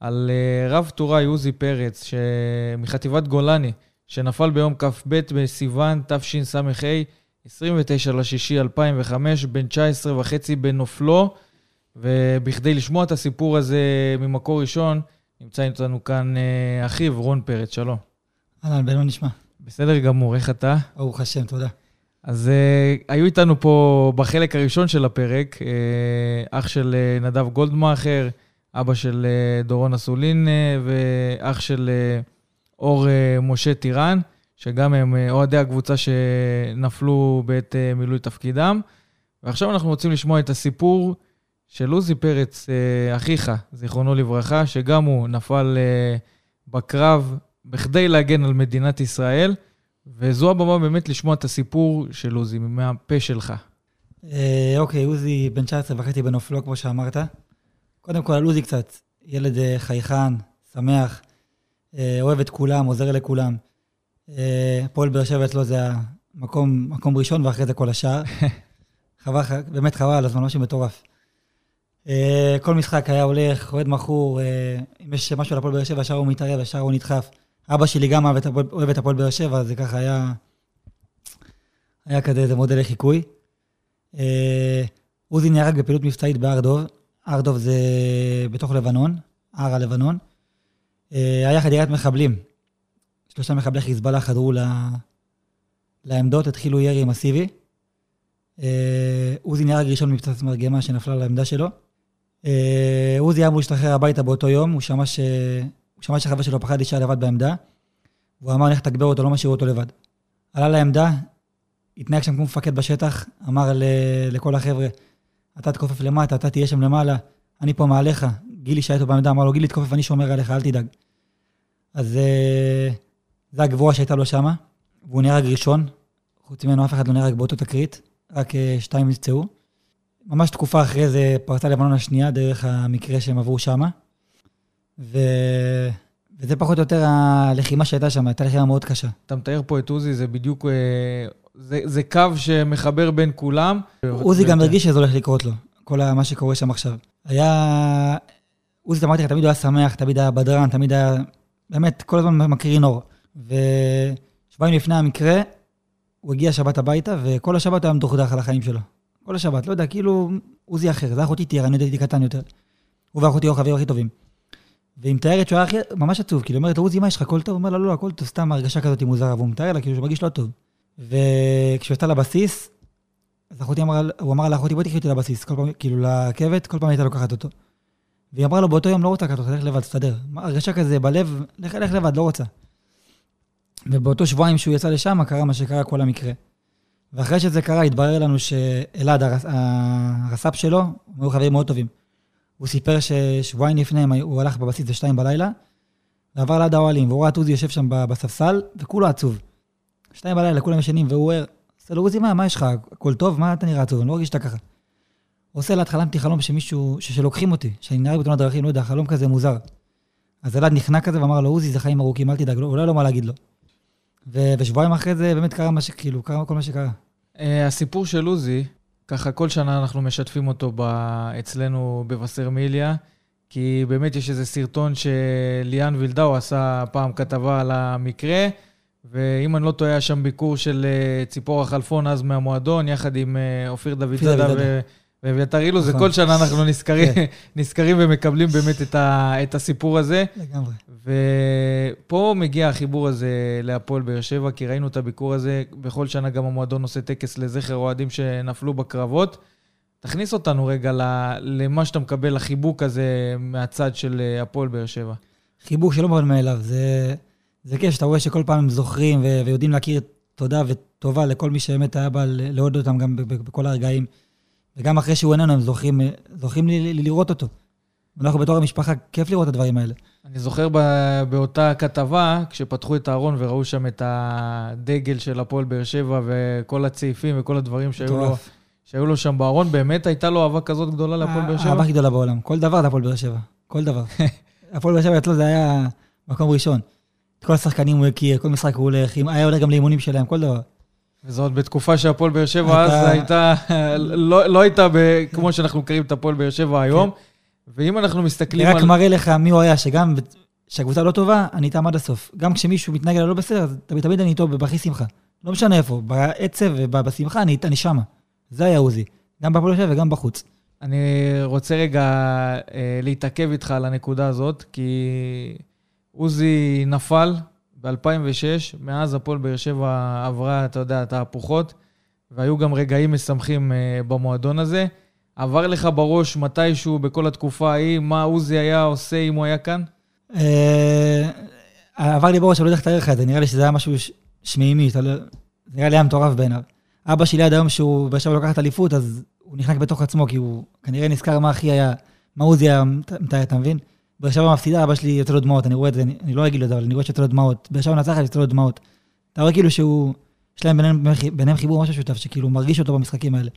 על uh, רב טוראי עוזי פרץ, מחטיבת גולני, שנפל ביום כ"ב בסיוון תשס"ה, 29 לישי 2005, בן 19 וחצי בנופלו. ובכדי לשמוע את הסיפור הזה ממקור ראשון, נמצא איתנו כאן אה, אחיו, רון פרץ, שלום. אהלן, בן מה נשמע? בסדר גמור, איך אתה? ברוך השם, תודה. אז uh, היו איתנו פה בחלק הראשון של הפרק, uh, אח של uh, נדב גולדמאכר, אבא של uh, דורון אסולין uh, ואח של uh, אור uh, משה טירן, שגם הם uh, אוהדי הקבוצה שנפלו בעת uh, מילוי תפקידם. ועכשיו אנחנו רוצים לשמוע את הסיפור של עוזי פרץ, אה, אחיך, זיכרונו לברכה, שגם הוא נפל אה, בקרב בכדי להגן על מדינת ישראל, וזו הבמה באמת לשמוע את הסיפור של עוזי, מהפה שלך. אה, אוקיי, עוזי בן 19 וחצי בנופלו, כמו שאמרת. קודם כל על עוזי קצת, ילד חייכן, שמח, אוהב את כולם, עוזר לכולם. הפועל באר שבע אצלו זה המקום מקום ראשון, ואחרי זה כל השאר. חבל, באמת חבל הזמן, משהו מטורף. אה, כל משחק היה הולך, אוהד מכור, אה, אם יש משהו על הפועל באר שבע, ישר הוא מתערב, ישר הוא נדחף. אבא שלי גם אוהב את הפועל באר שבע, זה ככה היה... היה כזה איזה מודל לחיקוי. אה, עוזי נהרג בפעילות מבצעית בהר דוב. הר דוב זה בתוך לבנון, הר הלבנון. היה חדירת מחבלים. שלושה מחבלי חיזבאללה חדרו לעמדות, התחילו ירי מסיבי. עוזי נהרג ראשון מפצצת מרגמה שנפלה לעמדה שלו. אה, עוזי היה אמור להשתחרר הביתה באותו יום, הוא שמע, ש... הוא שמע שהחבר שלו פחד להישאר לבד בעמדה, והוא אמר, לך תגבר אותו, לא משאיר אותו לבד. עלה לעמדה, התנהג שם כמו מפקד בשטח, אמר ל... לכל החבר'ה, אתה תכופף למטה, אתה תהיה שם למעלה, אני פה מעליך. גילי שהיה איתו בעמדה, אמר לו, גילי תכופף, אני שומר עליך, אל תדאג. אז אה, זה הגבוהה שהייתה לו שמה, והוא נהרג ראשון, חוץ ממנו אף אחד לא נהרג באותו תקרית, רק אה, שתיים נפצעו. ממש תקופה אחרי זה פרצה לבנון השנייה, דרך המקרה שהם עברו שם. ו... וזה פחות או יותר הלחימה שהייתה שם, הייתה לחימה מאוד קשה. אתה מתאר פה את עוזי, זה בדיוק, אה, זה, זה קו שמחבר בין כולם. עוזי גם הרגיש שזה הולך לקרות לו, כל מה שקורה שם עכשיו. היה... עוזי, אמרתי לך, תמיד הוא היה שמח, תמיד היה בדרן, תמיד היה... באמת, כל הזמן מקרין אור. ושבועיים לפני המקרה, הוא הגיע שבת הביתה, וכל השבת היה מדוכדך על החיים שלו. כל השבת, לא יודע, כאילו, עוזי אחר, זה אחותי תיאר, אני הייתי קטן יותר. הוא ואחותי היו החברים הכי טובים. והיא מתארת שהוא היה הכי, ממש עצוב, כאילו, אומרת לו, עוזי, מה יש לך, הכל טוב? הוא אומר לה, לא, לא, הכל טוב, סתם הרגשה כזאת מוזרה, והוא מתאר לה, כאילו, שהוא מרגיש לא טוב. וכשהוא יצא לבסיס, אז אחותי אמרה, הוא אמר לאחותי, בואי תקחי אותי לבסיס, כל פעם, כאילו, לרכבת, כל פעם הייתה לוקחת אותו. והיא אמרה לו, באותו יום לא רוצה לקחת אותך, לך לבד, תסתדר. הרגשה כזה בלב, לך, לך לבד, לא רוצה. ובאותו שבועיים שהוא יצא לשם, קרה מה שקרה כל המקרה. ואחרי שזה קרה, התברר לנו שאלעד, הרס"פ שלו, הם היו חברים מאוד טובים. הוא סיפר ששבועיים לפני הוא הלך בבסיס בשתיים בלילה, ועבר ליד האוהלים, והוא ראה את עוזי יושב שם בספסל, וכולו עצוב. שתיים בלילה, כולם ישנים, והוא אומר, עושה לו, עוזי, מה, מה יש לך? הכל טוב? מה אתה נראה עצוב? אני לא מרגיש שאתה ככה. הוא עושה לה, חלמתי חלום שמישהו, שלוקחים אותי, שאני נהרג בתאונת דרכים, לא יודע, חלום כזה מוזר. אז אלעד נכנע כזה ואמר לו, עוזי, זה חיים ארוכים, אל תדאג, אולי לא מה להגיד לו. ושבועיים אחרי זה באמת קרה מה שכאילו, קרה כל מה שקרה. Uh, הסיפור של עוזי, ככה כל שנה אנחנו משתפים אותו ב... אצלנו בווסרמיליה, כי באמת יש איזה סרטון שליאן וילדאו עשה פעם כתבה על המקרה, ואם אני לא טועה, היה שם ביקור של uh, ציפורה חלפון אז מהמועדון, יחד עם uh, אופיר דוידדה ו... ואביתר אילוז, נכון. וכל שנה אנחנו נזכרים, כן. נזכרים ומקבלים באמת את, ה, את הסיפור הזה. לגמרי. ופה מגיע החיבור הזה להפועל באר שבע, כי ראינו את הביקור הזה, בכל שנה גם המועדון עושה טקס לזכר אוהדים שנפלו בקרבות. תכניס אותנו רגע למה שאתה מקבל, החיבוק הזה מהצד של אה, הפועל באר שבע. חיבוק שלא מובן מאליו, זה, זה כיף שאתה רואה שכל פעם הם זוכרים ויודעים להכיר תודה וטובה לכל מי שבאמת היה בא להודות אותם גם בכל הרגעים. וגם אחרי שהוא איננו, הם זוכים, זוכים לי, לי לראות אותו. אנחנו בתור המשפחה, כיף לראות את הדברים האלה. אני זוכר באותה כתבה, כשפתחו את הארון וראו שם את הדגל של הפועל באר שבע וכל הצעיפים וכל הדברים שהיו לו, שהיו לו שם בארון, באמת הייתה לו אהבה כזאת גדולה להפועל באר שבע? האהבה הכי גדולה בעולם. כל דבר זה הפועל באר שבע. כל דבר. הפועל באר שבע אצלו זה היה מקום ראשון. את כל השחקנים הוא הכיר, כל משחק הוא הולך, היה הולך גם לאימונים שלהם, כל דבר. וזאת בתקופה שהפועל באר שבע אז הייתה, לא, לא הייתה כמו שאנחנו מכירים את הפועל באר שבע היום. ואם אנחנו מסתכלים על... אני רק מראה לך מי הוא היה, שגם כשהקבוצה לא טובה, אני איתם עד הסוף. גם כשמישהו מתנהג לא בסדר, אז תמיד, תמיד אני איתו בהכי שמחה. לא משנה איפה, בעצב ובשמחה אני, אני שמה. זה היה עוזי. גם בפועל שבע וגם בחוץ. אני רוצה רגע אה, להתעכב איתך על הנקודה הזאת, כי עוזי נפל ב-2006, מאז הפועל באר שבע עברה, אתה יודע, תהפוכות, והיו גם רגעים משמחים אה, במועדון הזה. עבר לך בראש מתישהו בכל התקופה ההיא, מה עוזי היה עושה אם הוא היה כאן? אה, עבר לי בראש, אני לא יודע איך לתאר לך את זה, נראה לי שזה היה משהו שמימי, לא- נראה לי היה מטורף בעיניו. אבא שלי עד היום שהוא באר שבע לוקחת אליפות, אז הוא נחנק בתוך עצמו, כי הוא כנראה נזכר מה הכי היה, מה עוזי היה אתה מבין? באר שבע מפסידה, אבא שלי יוצא לו דמעות, אני רואה את זה, אני, אני לא אגיד לו את זה, אבל אני רואה שיוצא לו דמעות. באר שבע מנצחת, יוצא לו דמעות. אתה רואה כאילו שהוא, יש להם ביניהם, ביניהם חיבור משהו שותף, שכאילו מרגיש אותו במשחקים האלה.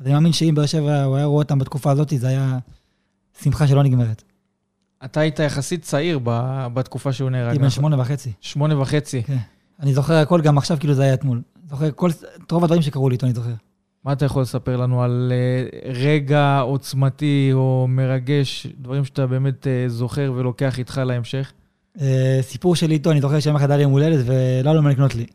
אז אני מאמין שאם באר שבע, הוא היה רואה אותם בתקופה הזאת, זה היה שמחה שלא נגמרת. אתה היית יחסית צעיר בתקופה שהוא נהרג. הייתי בן שמונה וחצי. שמונה וחצי. כן. אני זוכר הכל, גם עכשיו כאילו זה היה אתמול. זוכר כל, את רוב הדברים שקרו לי איתו, אני זוכר. מה אתה יכול לספר לנו על uh, רגע עוצמתי או מרגש, דברים שאתה באמת uh, זוכר ולוקח איתך להמשך? Uh, סיפור שלי איתו, אני זוכר שיום אחד היה לי יום הולדת ולא היה לו מה לקנות לי.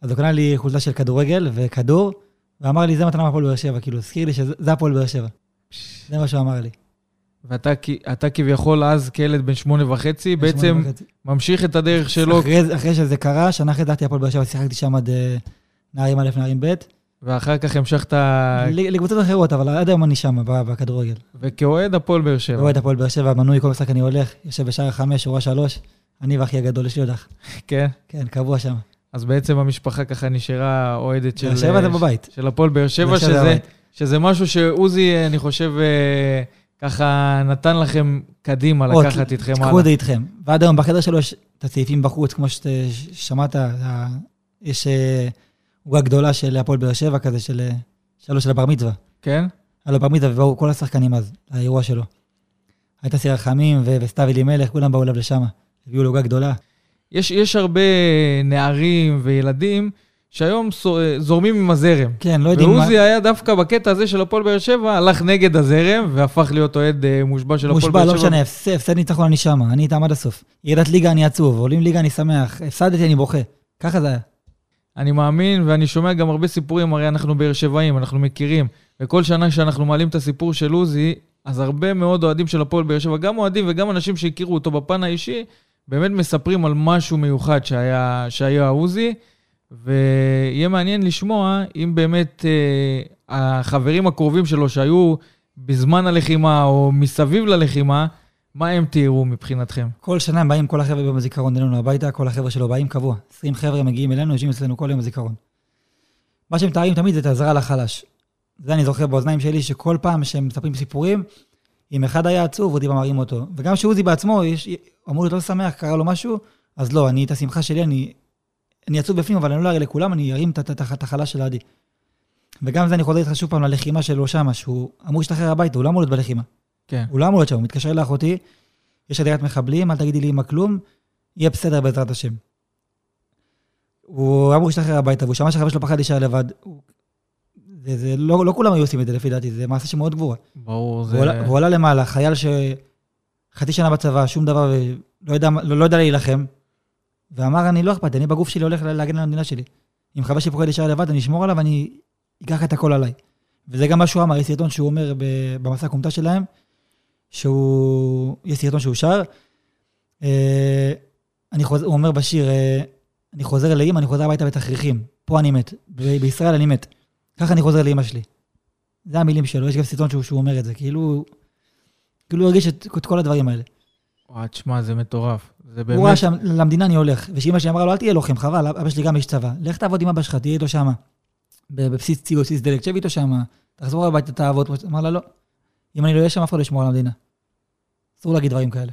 אז הוא קנה לי חולצה של כדורגל וכדור, ואמר לי, זה מתנה מהפועל באר שבע, כאילו, הזכיר לי שזה הפועל באר שבע. זה מה שהוא אמר לי. ואתה כביכול אז כילד בן שמונה וחצי, בעצם ממשיך את הדרך שלו. אחרי, אחרי שזה קרה, שנה אחרי דעתי הפועל באר שבע, שיחקתי שם עד נערים א', נערים ב'. ואחר כך המשכת... לקבוצות אחרות, אבל עד היום אני שם, בכדורגל. וכאוהד הפועל באר שבע. אוהד הפועל באר שבע, מנוי, כל משחק אני הולך, יושב בשער חמש, שורה שלוש, אני ואחי הגדול, יש לי עוד אח. כן? כן, קבוע שם. אז בעצם המשפחה ככה נשארה אוהדת של... באר שבע זה בבית. של הפועל באר שבע, שזה, שזה משהו שעוזי, אני חושב, אה, ככה נתן לכם קדימה לקחת איתכם הלאה. תקחו את זה איתכם. ועד היום בחדר שלו יש את הסעיפים בחוץ, כמו ששמעת, יש אה, עוגה גדולה של הפועל באר שבע כזה, של אה, שלוש של הבר מצווה. כן? על הבר מצווה, ובאו כל השחקנים אז, לאירוע שלו. הייתה סיר רחמים וסתיו אלימלך, כולם באו אליו לשם, הביאו לו עוגה גדולה. יש, יש הרבה נערים וילדים שהיום זורמים עם הזרם. כן, לא יודעים מה... ועוזי היה דווקא בקטע הזה של הפועל באר שבע, הלך נגד הזרם והפך להיות אוהד אה, מושבע של הפועל באר שבע. מושבע, לא משנה, הפסד ניצחון אני שמה, אני איתם עד הסוף. ירידת ליגה אני עצוב, עולים ליגה אני שמח, הפסדתי אני בוכה. ככה זה היה. אני מאמין, ואני שומע גם הרבה סיפורים, הרי אנחנו באר שבעים, אנחנו מכירים. וכל שנה שאנחנו מעלים את הסיפור של עוזי, אז הרבה מאוד אוהדים של הפועל באר שבע, גם אוהדים וגם אנשים שהכירו אותו בפן האישי, באמת מספרים על משהו מיוחד שהיה, שהיה עוזי. ויהיה מעניין לשמוע אם באמת אה, החברים הקרובים שלו שהיו בזמן הלחימה או מסביב ללחימה, מה הם תיארו מבחינתכם? כל שנה הם באים, כל החבר'ה ביום הזיכרון אלינו הביתה, כל החבר'ה שלו באים קבוע. 20 חבר'ה מגיעים אלינו, יושבים אצלנו כל יום הזיכרון. מה שהם מתארים תמיד זה את העזרה לחלש. זה אני זוכר באוזניים שלי, שכל פעם שהם מספרים סיפורים, אם אחד היה עצוב, עוד מראים אותו. וגם שעוזי בעצמו, יש, אמור להיות לא שמח, קרה לו משהו, אז לא, אני את השמחה שלי, אני אני עצוב בפנים, אבל אני לא אראה לכולם, אני ארים את החלש של עדי. וגם זה אני חוזר איתך שוב פעם ללחימה שלו שמה, שהוא אמור להשתחרר הביתה, הוא לא אמור להיות בלחימה. כן. הוא לא אמור להיות שם, הוא מתקשר לאחותי, יש עדיית מחבלים, אל תגידי לי אמא כלום, יהיה בסדר בעזרת השם. הוא אמור להשתחרר הביתה, והוא שמע שהחבר שלו פחד להישאר לבד. זה, זה, לא, לא כולם היו עושים את זה לפי דעתי, זה מעשה שמאוד גבורה. ברור, זה... והוא עלה למעלה, חייל שחצי שנה בצבא, שום דבר, ולא יודע, לא, לא יודע להילחם, ואמר, אני לא אכפת, אני בגוף שלי הולך להגן על המדינה שלי. אם חבר שלי פוחד להישאר לבד, אני אשמור עליו ואני אקח את הכל עליי. וזה גם מה שהוא אמר, יש סרטון שהוא אומר במסע הכומתה שלהם, שהוא, יש סרטון שהוא שר, אה, אני חוזר, הוא אומר בשיר, אה, אני חוזר לאמא, אני חוזר הביתה בתכריכים, פה אני מת, בישראל אני מת. ככה אני חוזר לאמא שלי. זה המילים שלו, יש גם סרטון שהוא, שהוא אומר את זה, כאילו, כאילו הוא הרגיש את, את כל הדברים האלה. וואי, תשמע, זה מטורף. זה באמת... הוא ראה שם, למדינה אני הולך. ושאמא שלי אמרה לו, אל תהיה לוחם, חבל, אבא שלי גם איש צבא. לך תעבוד עם אבא שלך, תהיה איתו שם. בבסיס ציור, בסיס דלק, תשב איתו שם, תחזור הביתה, תעבוד. אמר לה, לא. אם אני לא אהיה שם, אף אחד לא ישמור על המדינה. אסור להגיד דברים כאלה.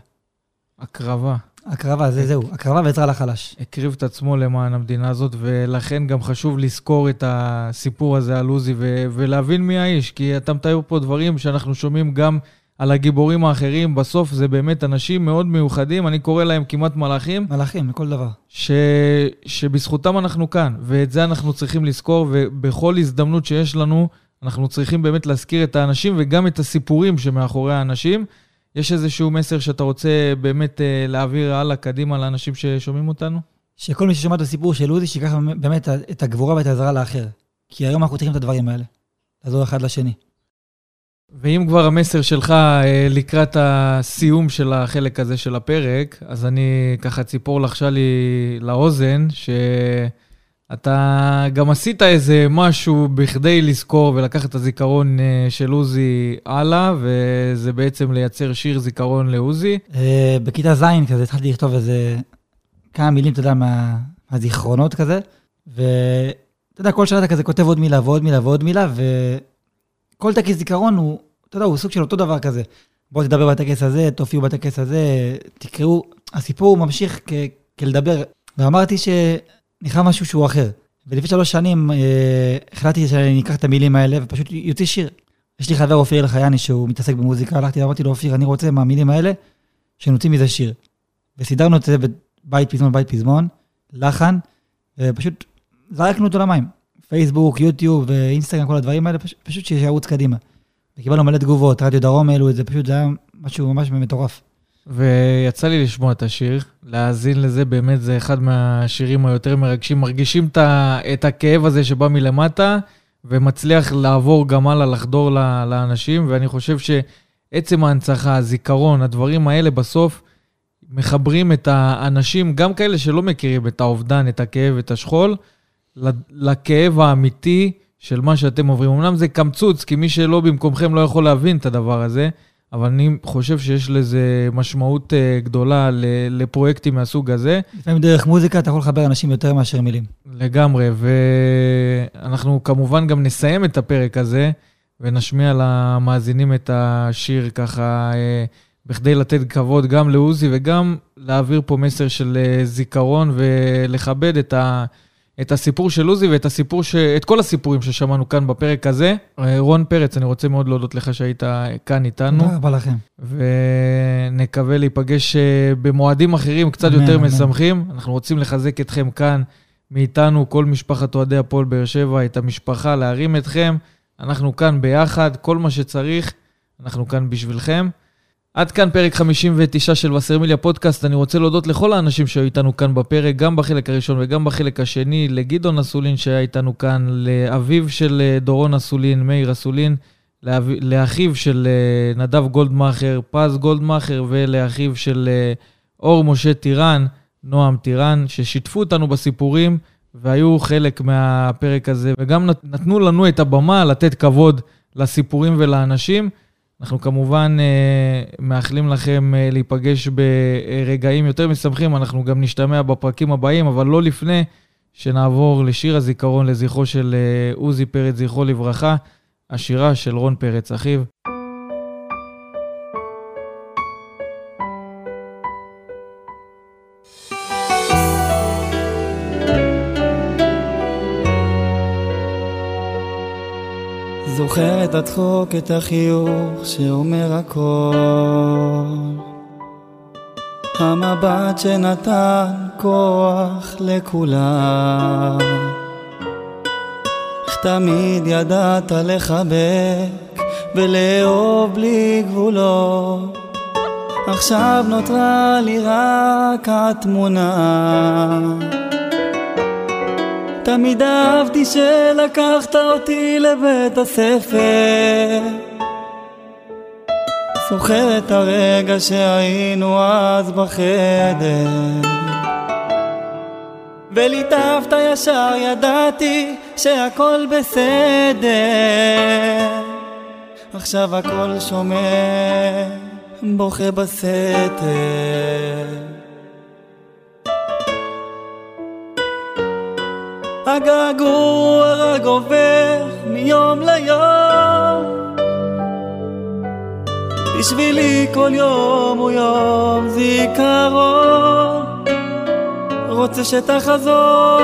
הקרבה. הקרבה, זה זהו, הקרבה ועזרה לחלש. הקריב את עצמו למען המדינה הזאת, ולכן גם חשוב לזכור את הסיפור הזה על עוזי ו- ולהבין מי האיש, כי אתה מתאר פה דברים שאנחנו שומעים גם על הגיבורים האחרים, בסוף זה באמת אנשים מאוד מיוחדים, אני קורא להם כמעט מלאכים. מלאכים, לכל דבר. ש... שבזכותם אנחנו כאן, ואת זה אנחנו צריכים לזכור, ובכל הזדמנות שיש לנו, אנחנו צריכים באמת להזכיר את האנשים וגם את הסיפורים שמאחורי האנשים. יש איזשהו מסר שאתה רוצה באמת אה, להעביר הלאה, קדימה, לאנשים ששומעים אותנו? שכל מי ששומע את הסיפור של עוזי, שיקח באמת את הגבורה ואת העזרה לאחר. כי היום אנחנו צריכים את הדברים האלה. לעזור אחד לשני. ואם כבר המסר שלך אה, לקראת הסיום של החלק הזה של הפרק, אז אני ככה ציפור לחשה לי לאוזן, שאתה גם עשית איזה משהו בכדי לזכור ולקחת את הזיכרון אה, של עוזי הלאה, וזה בעצם לייצר שיר זיכרון לעוזי. אה, בכיתה ז' כזה התחלתי לכתוב איזה כמה מילים, אתה יודע, מהזיכרונות כזה, ואתה יודע, כל שנה אתה כזה כותב עוד מילה ועוד מילה ועוד מילה, ו... כל טקס זיכרון הוא, אתה יודע, הוא סוג של אותו דבר כזה. בואו תדבר בטקס הזה, תופיעו בטקס הזה, תקראו. הסיפור ממשיך כלדבר. ואמרתי שנכנס משהו שהוא אחר. ולפני שלוש שנים אה, החלטתי שאני אקח את המילים האלה ופשוט יוציא שיר. יש לי חבר אופיר אלחייני שהוא מתעסק במוזיקה, הלכתי ואמרתי לו, אופיר, אני רוצה מהמילים האלה שנוציא מזה שיר. וסידרנו את זה בבית פזמון, בית פזמון, לחן, ופשוט זרקנו אותו למים. פייסבוק, יוטיוב ואינסטגרם, כל הדברים האלה, פשוט, פשוט שירוץ קדימה. וקיבלנו מלא תגובות, רדיו דרום העלו את זה, פשוט זה היה משהו ממש מטורף. ויצא לי לשמוע את השיר, להאזין לזה, באמת זה אחד מהשירים היותר מרגשים. מרגישים את הכאב הזה שבא מלמטה, ומצליח לעבור גם הלאה, לחדור לאנשים, ואני חושב שעצם ההנצחה, הזיכרון, הדברים האלה בסוף מחברים את האנשים, גם כאלה שלא מכירים את האובדן, את הכאב, את השכול, לכאב האמיתי של מה שאתם עוברים. אמנם זה קמצוץ, כי מי שלא במקומכם לא יכול להבין את הדבר הזה, אבל אני חושב שיש לזה משמעות uh, גדולה לפרויקטים מהסוג הזה. לפעמים דרך מוזיקה אתה יכול לחבר אנשים יותר מאשר מילים. לגמרי, ואנחנו כמובן גם נסיים את הפרק הזה, ונשמיע למאזינים את השיר ככה, uh, בכדי לתת כבוד גם לעוזי וגם להעביר פה מסר של uh, זיכרון ולכבד את ה... את הסיפור של עוזי ואת הסיפור, ש... את כל הסיפורים ששמענו כאן בפרק הזה. אה, רון פרץ, אני רוצה מאוד להודות לך שהיית כאן איתנו. תודה רבה לכם. ונקווה להיפגש אה, במועדים אחרים קצת אמן, יותר אמן. משמחים. אנחנו רוצים לחזק אתכם כאן מאיתנו, כל משפחת אוהדי הפועל באר שבע, את המשפחה, להרים אתכם. אנחנו כאן ביחד, כל מה שצריך, אנחנו כאן בשבילכם. עד כאן פרק 59 של וסרמיליה פודקאסט. אני רוצה להודות לכל האנשים שהיו איתנו כאן בפרק, גם בחלק הראשון וגם בחלק השני, לגדעון אסולין שהיה איתנו כאן, לאביו של אה, דורון אסולין, מאיר אסולין. לאחיו של אה, נדב גולדמאכר, פז גולדמאכר, ולאחיו של אה, אור משה טירן, נועם טירן, ששיתפו אותנו בסיפורים והיו חלק מהפרק הזה, וגם נתנו לנו את הבמה לתת כבוד לסיפורים ולאנשים. אנחנו כמובן uh, מאחלים לכם uh, להיפגש ברגעים יותר משמחים, אנחנו גם נשתמע בפרקים הבאים, אבל לא לפני שנעבור לשיר הזיכרון לזכרו של uh, עוזי פרץ, זכרו לברכה, השירה של רון פרץ, אחיו. זוכר את הצחוק, את החיוך שאומר הכל. המבט שנתן כוח לכולם. איך תמיד ידעת לחבק ולאהוב בלי גבולות. עכשיו נותרה לי רק התמונה. תמיד אהבתי שלקחת אותי לבית הספר. זוכר את הרגע שהיינו אז בחדר. וליטפת ישר ידעתי שהכל בסדר. עכשיו הכל שומע בוכה בסתר הגעגוע רק עובר מיום ליום. בשבילי כל יום הוא יום זיכרון. רוצה שתחזור,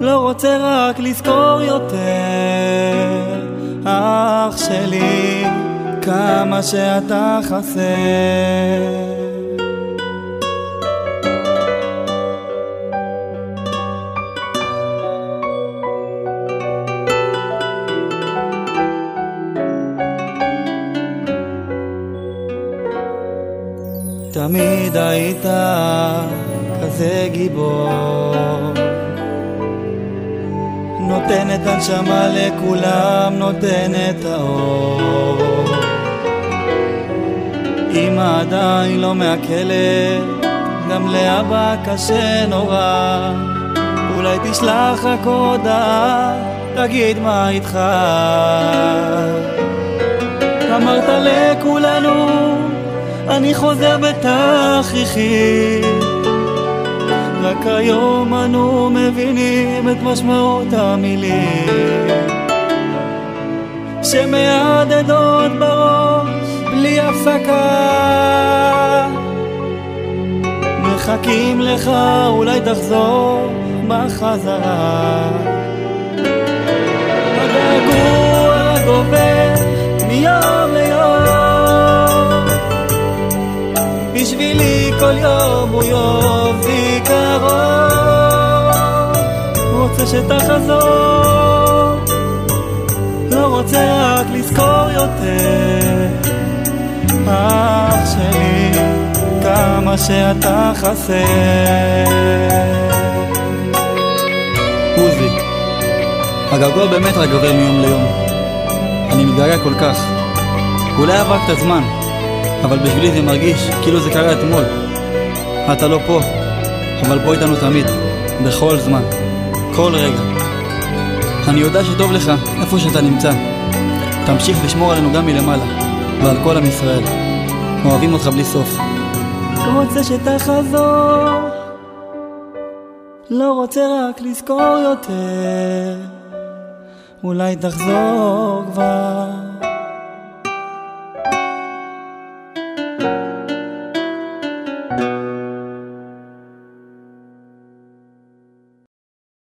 לא רוצה רק לזכור יותר, אח שלי, כמה שאתה חסר. גיבור נותן את הנשמה לכולם, נותן את האור אמא עדיין לא מהכלא, גם לאבא קשה נורא אולי תשלח רק הודעה, תגיד מה איתך אמרת לכולנו אני חוזר בתכריכי רק היום אנו מבינים את משמעות המילים. שמהדהדות בראש בלי הפסקה מחכים לך אולי תחזור בחזרה הגעגוע גובר מיום ליום. בשבילי כל יום הוא יום זיכרון רוצה שתחזור לא רוצה רק לזכור יותר אח שלי כמה שאתה חסר עוזי, הגעגוע באמת רק גובר מיום ליום. אני מתגעגע כל כך. אולי עבר קצת זמן, אבל בשבילי זה מרגיש כאילו זה קרה אתמול. אתה לא פה, אבל פה איתנו תמיד, בכל זמן, כל רגע. אני יודע שטוב לך איפה שאתה נמצא. תמשיך לשמור עלינו גם מלמעלה, ועל כל עם ישראל. אוהבים אותך בלי סוף. רוצה שתחזור לא רוצה רק לזכור יותר אולי תחזור כבר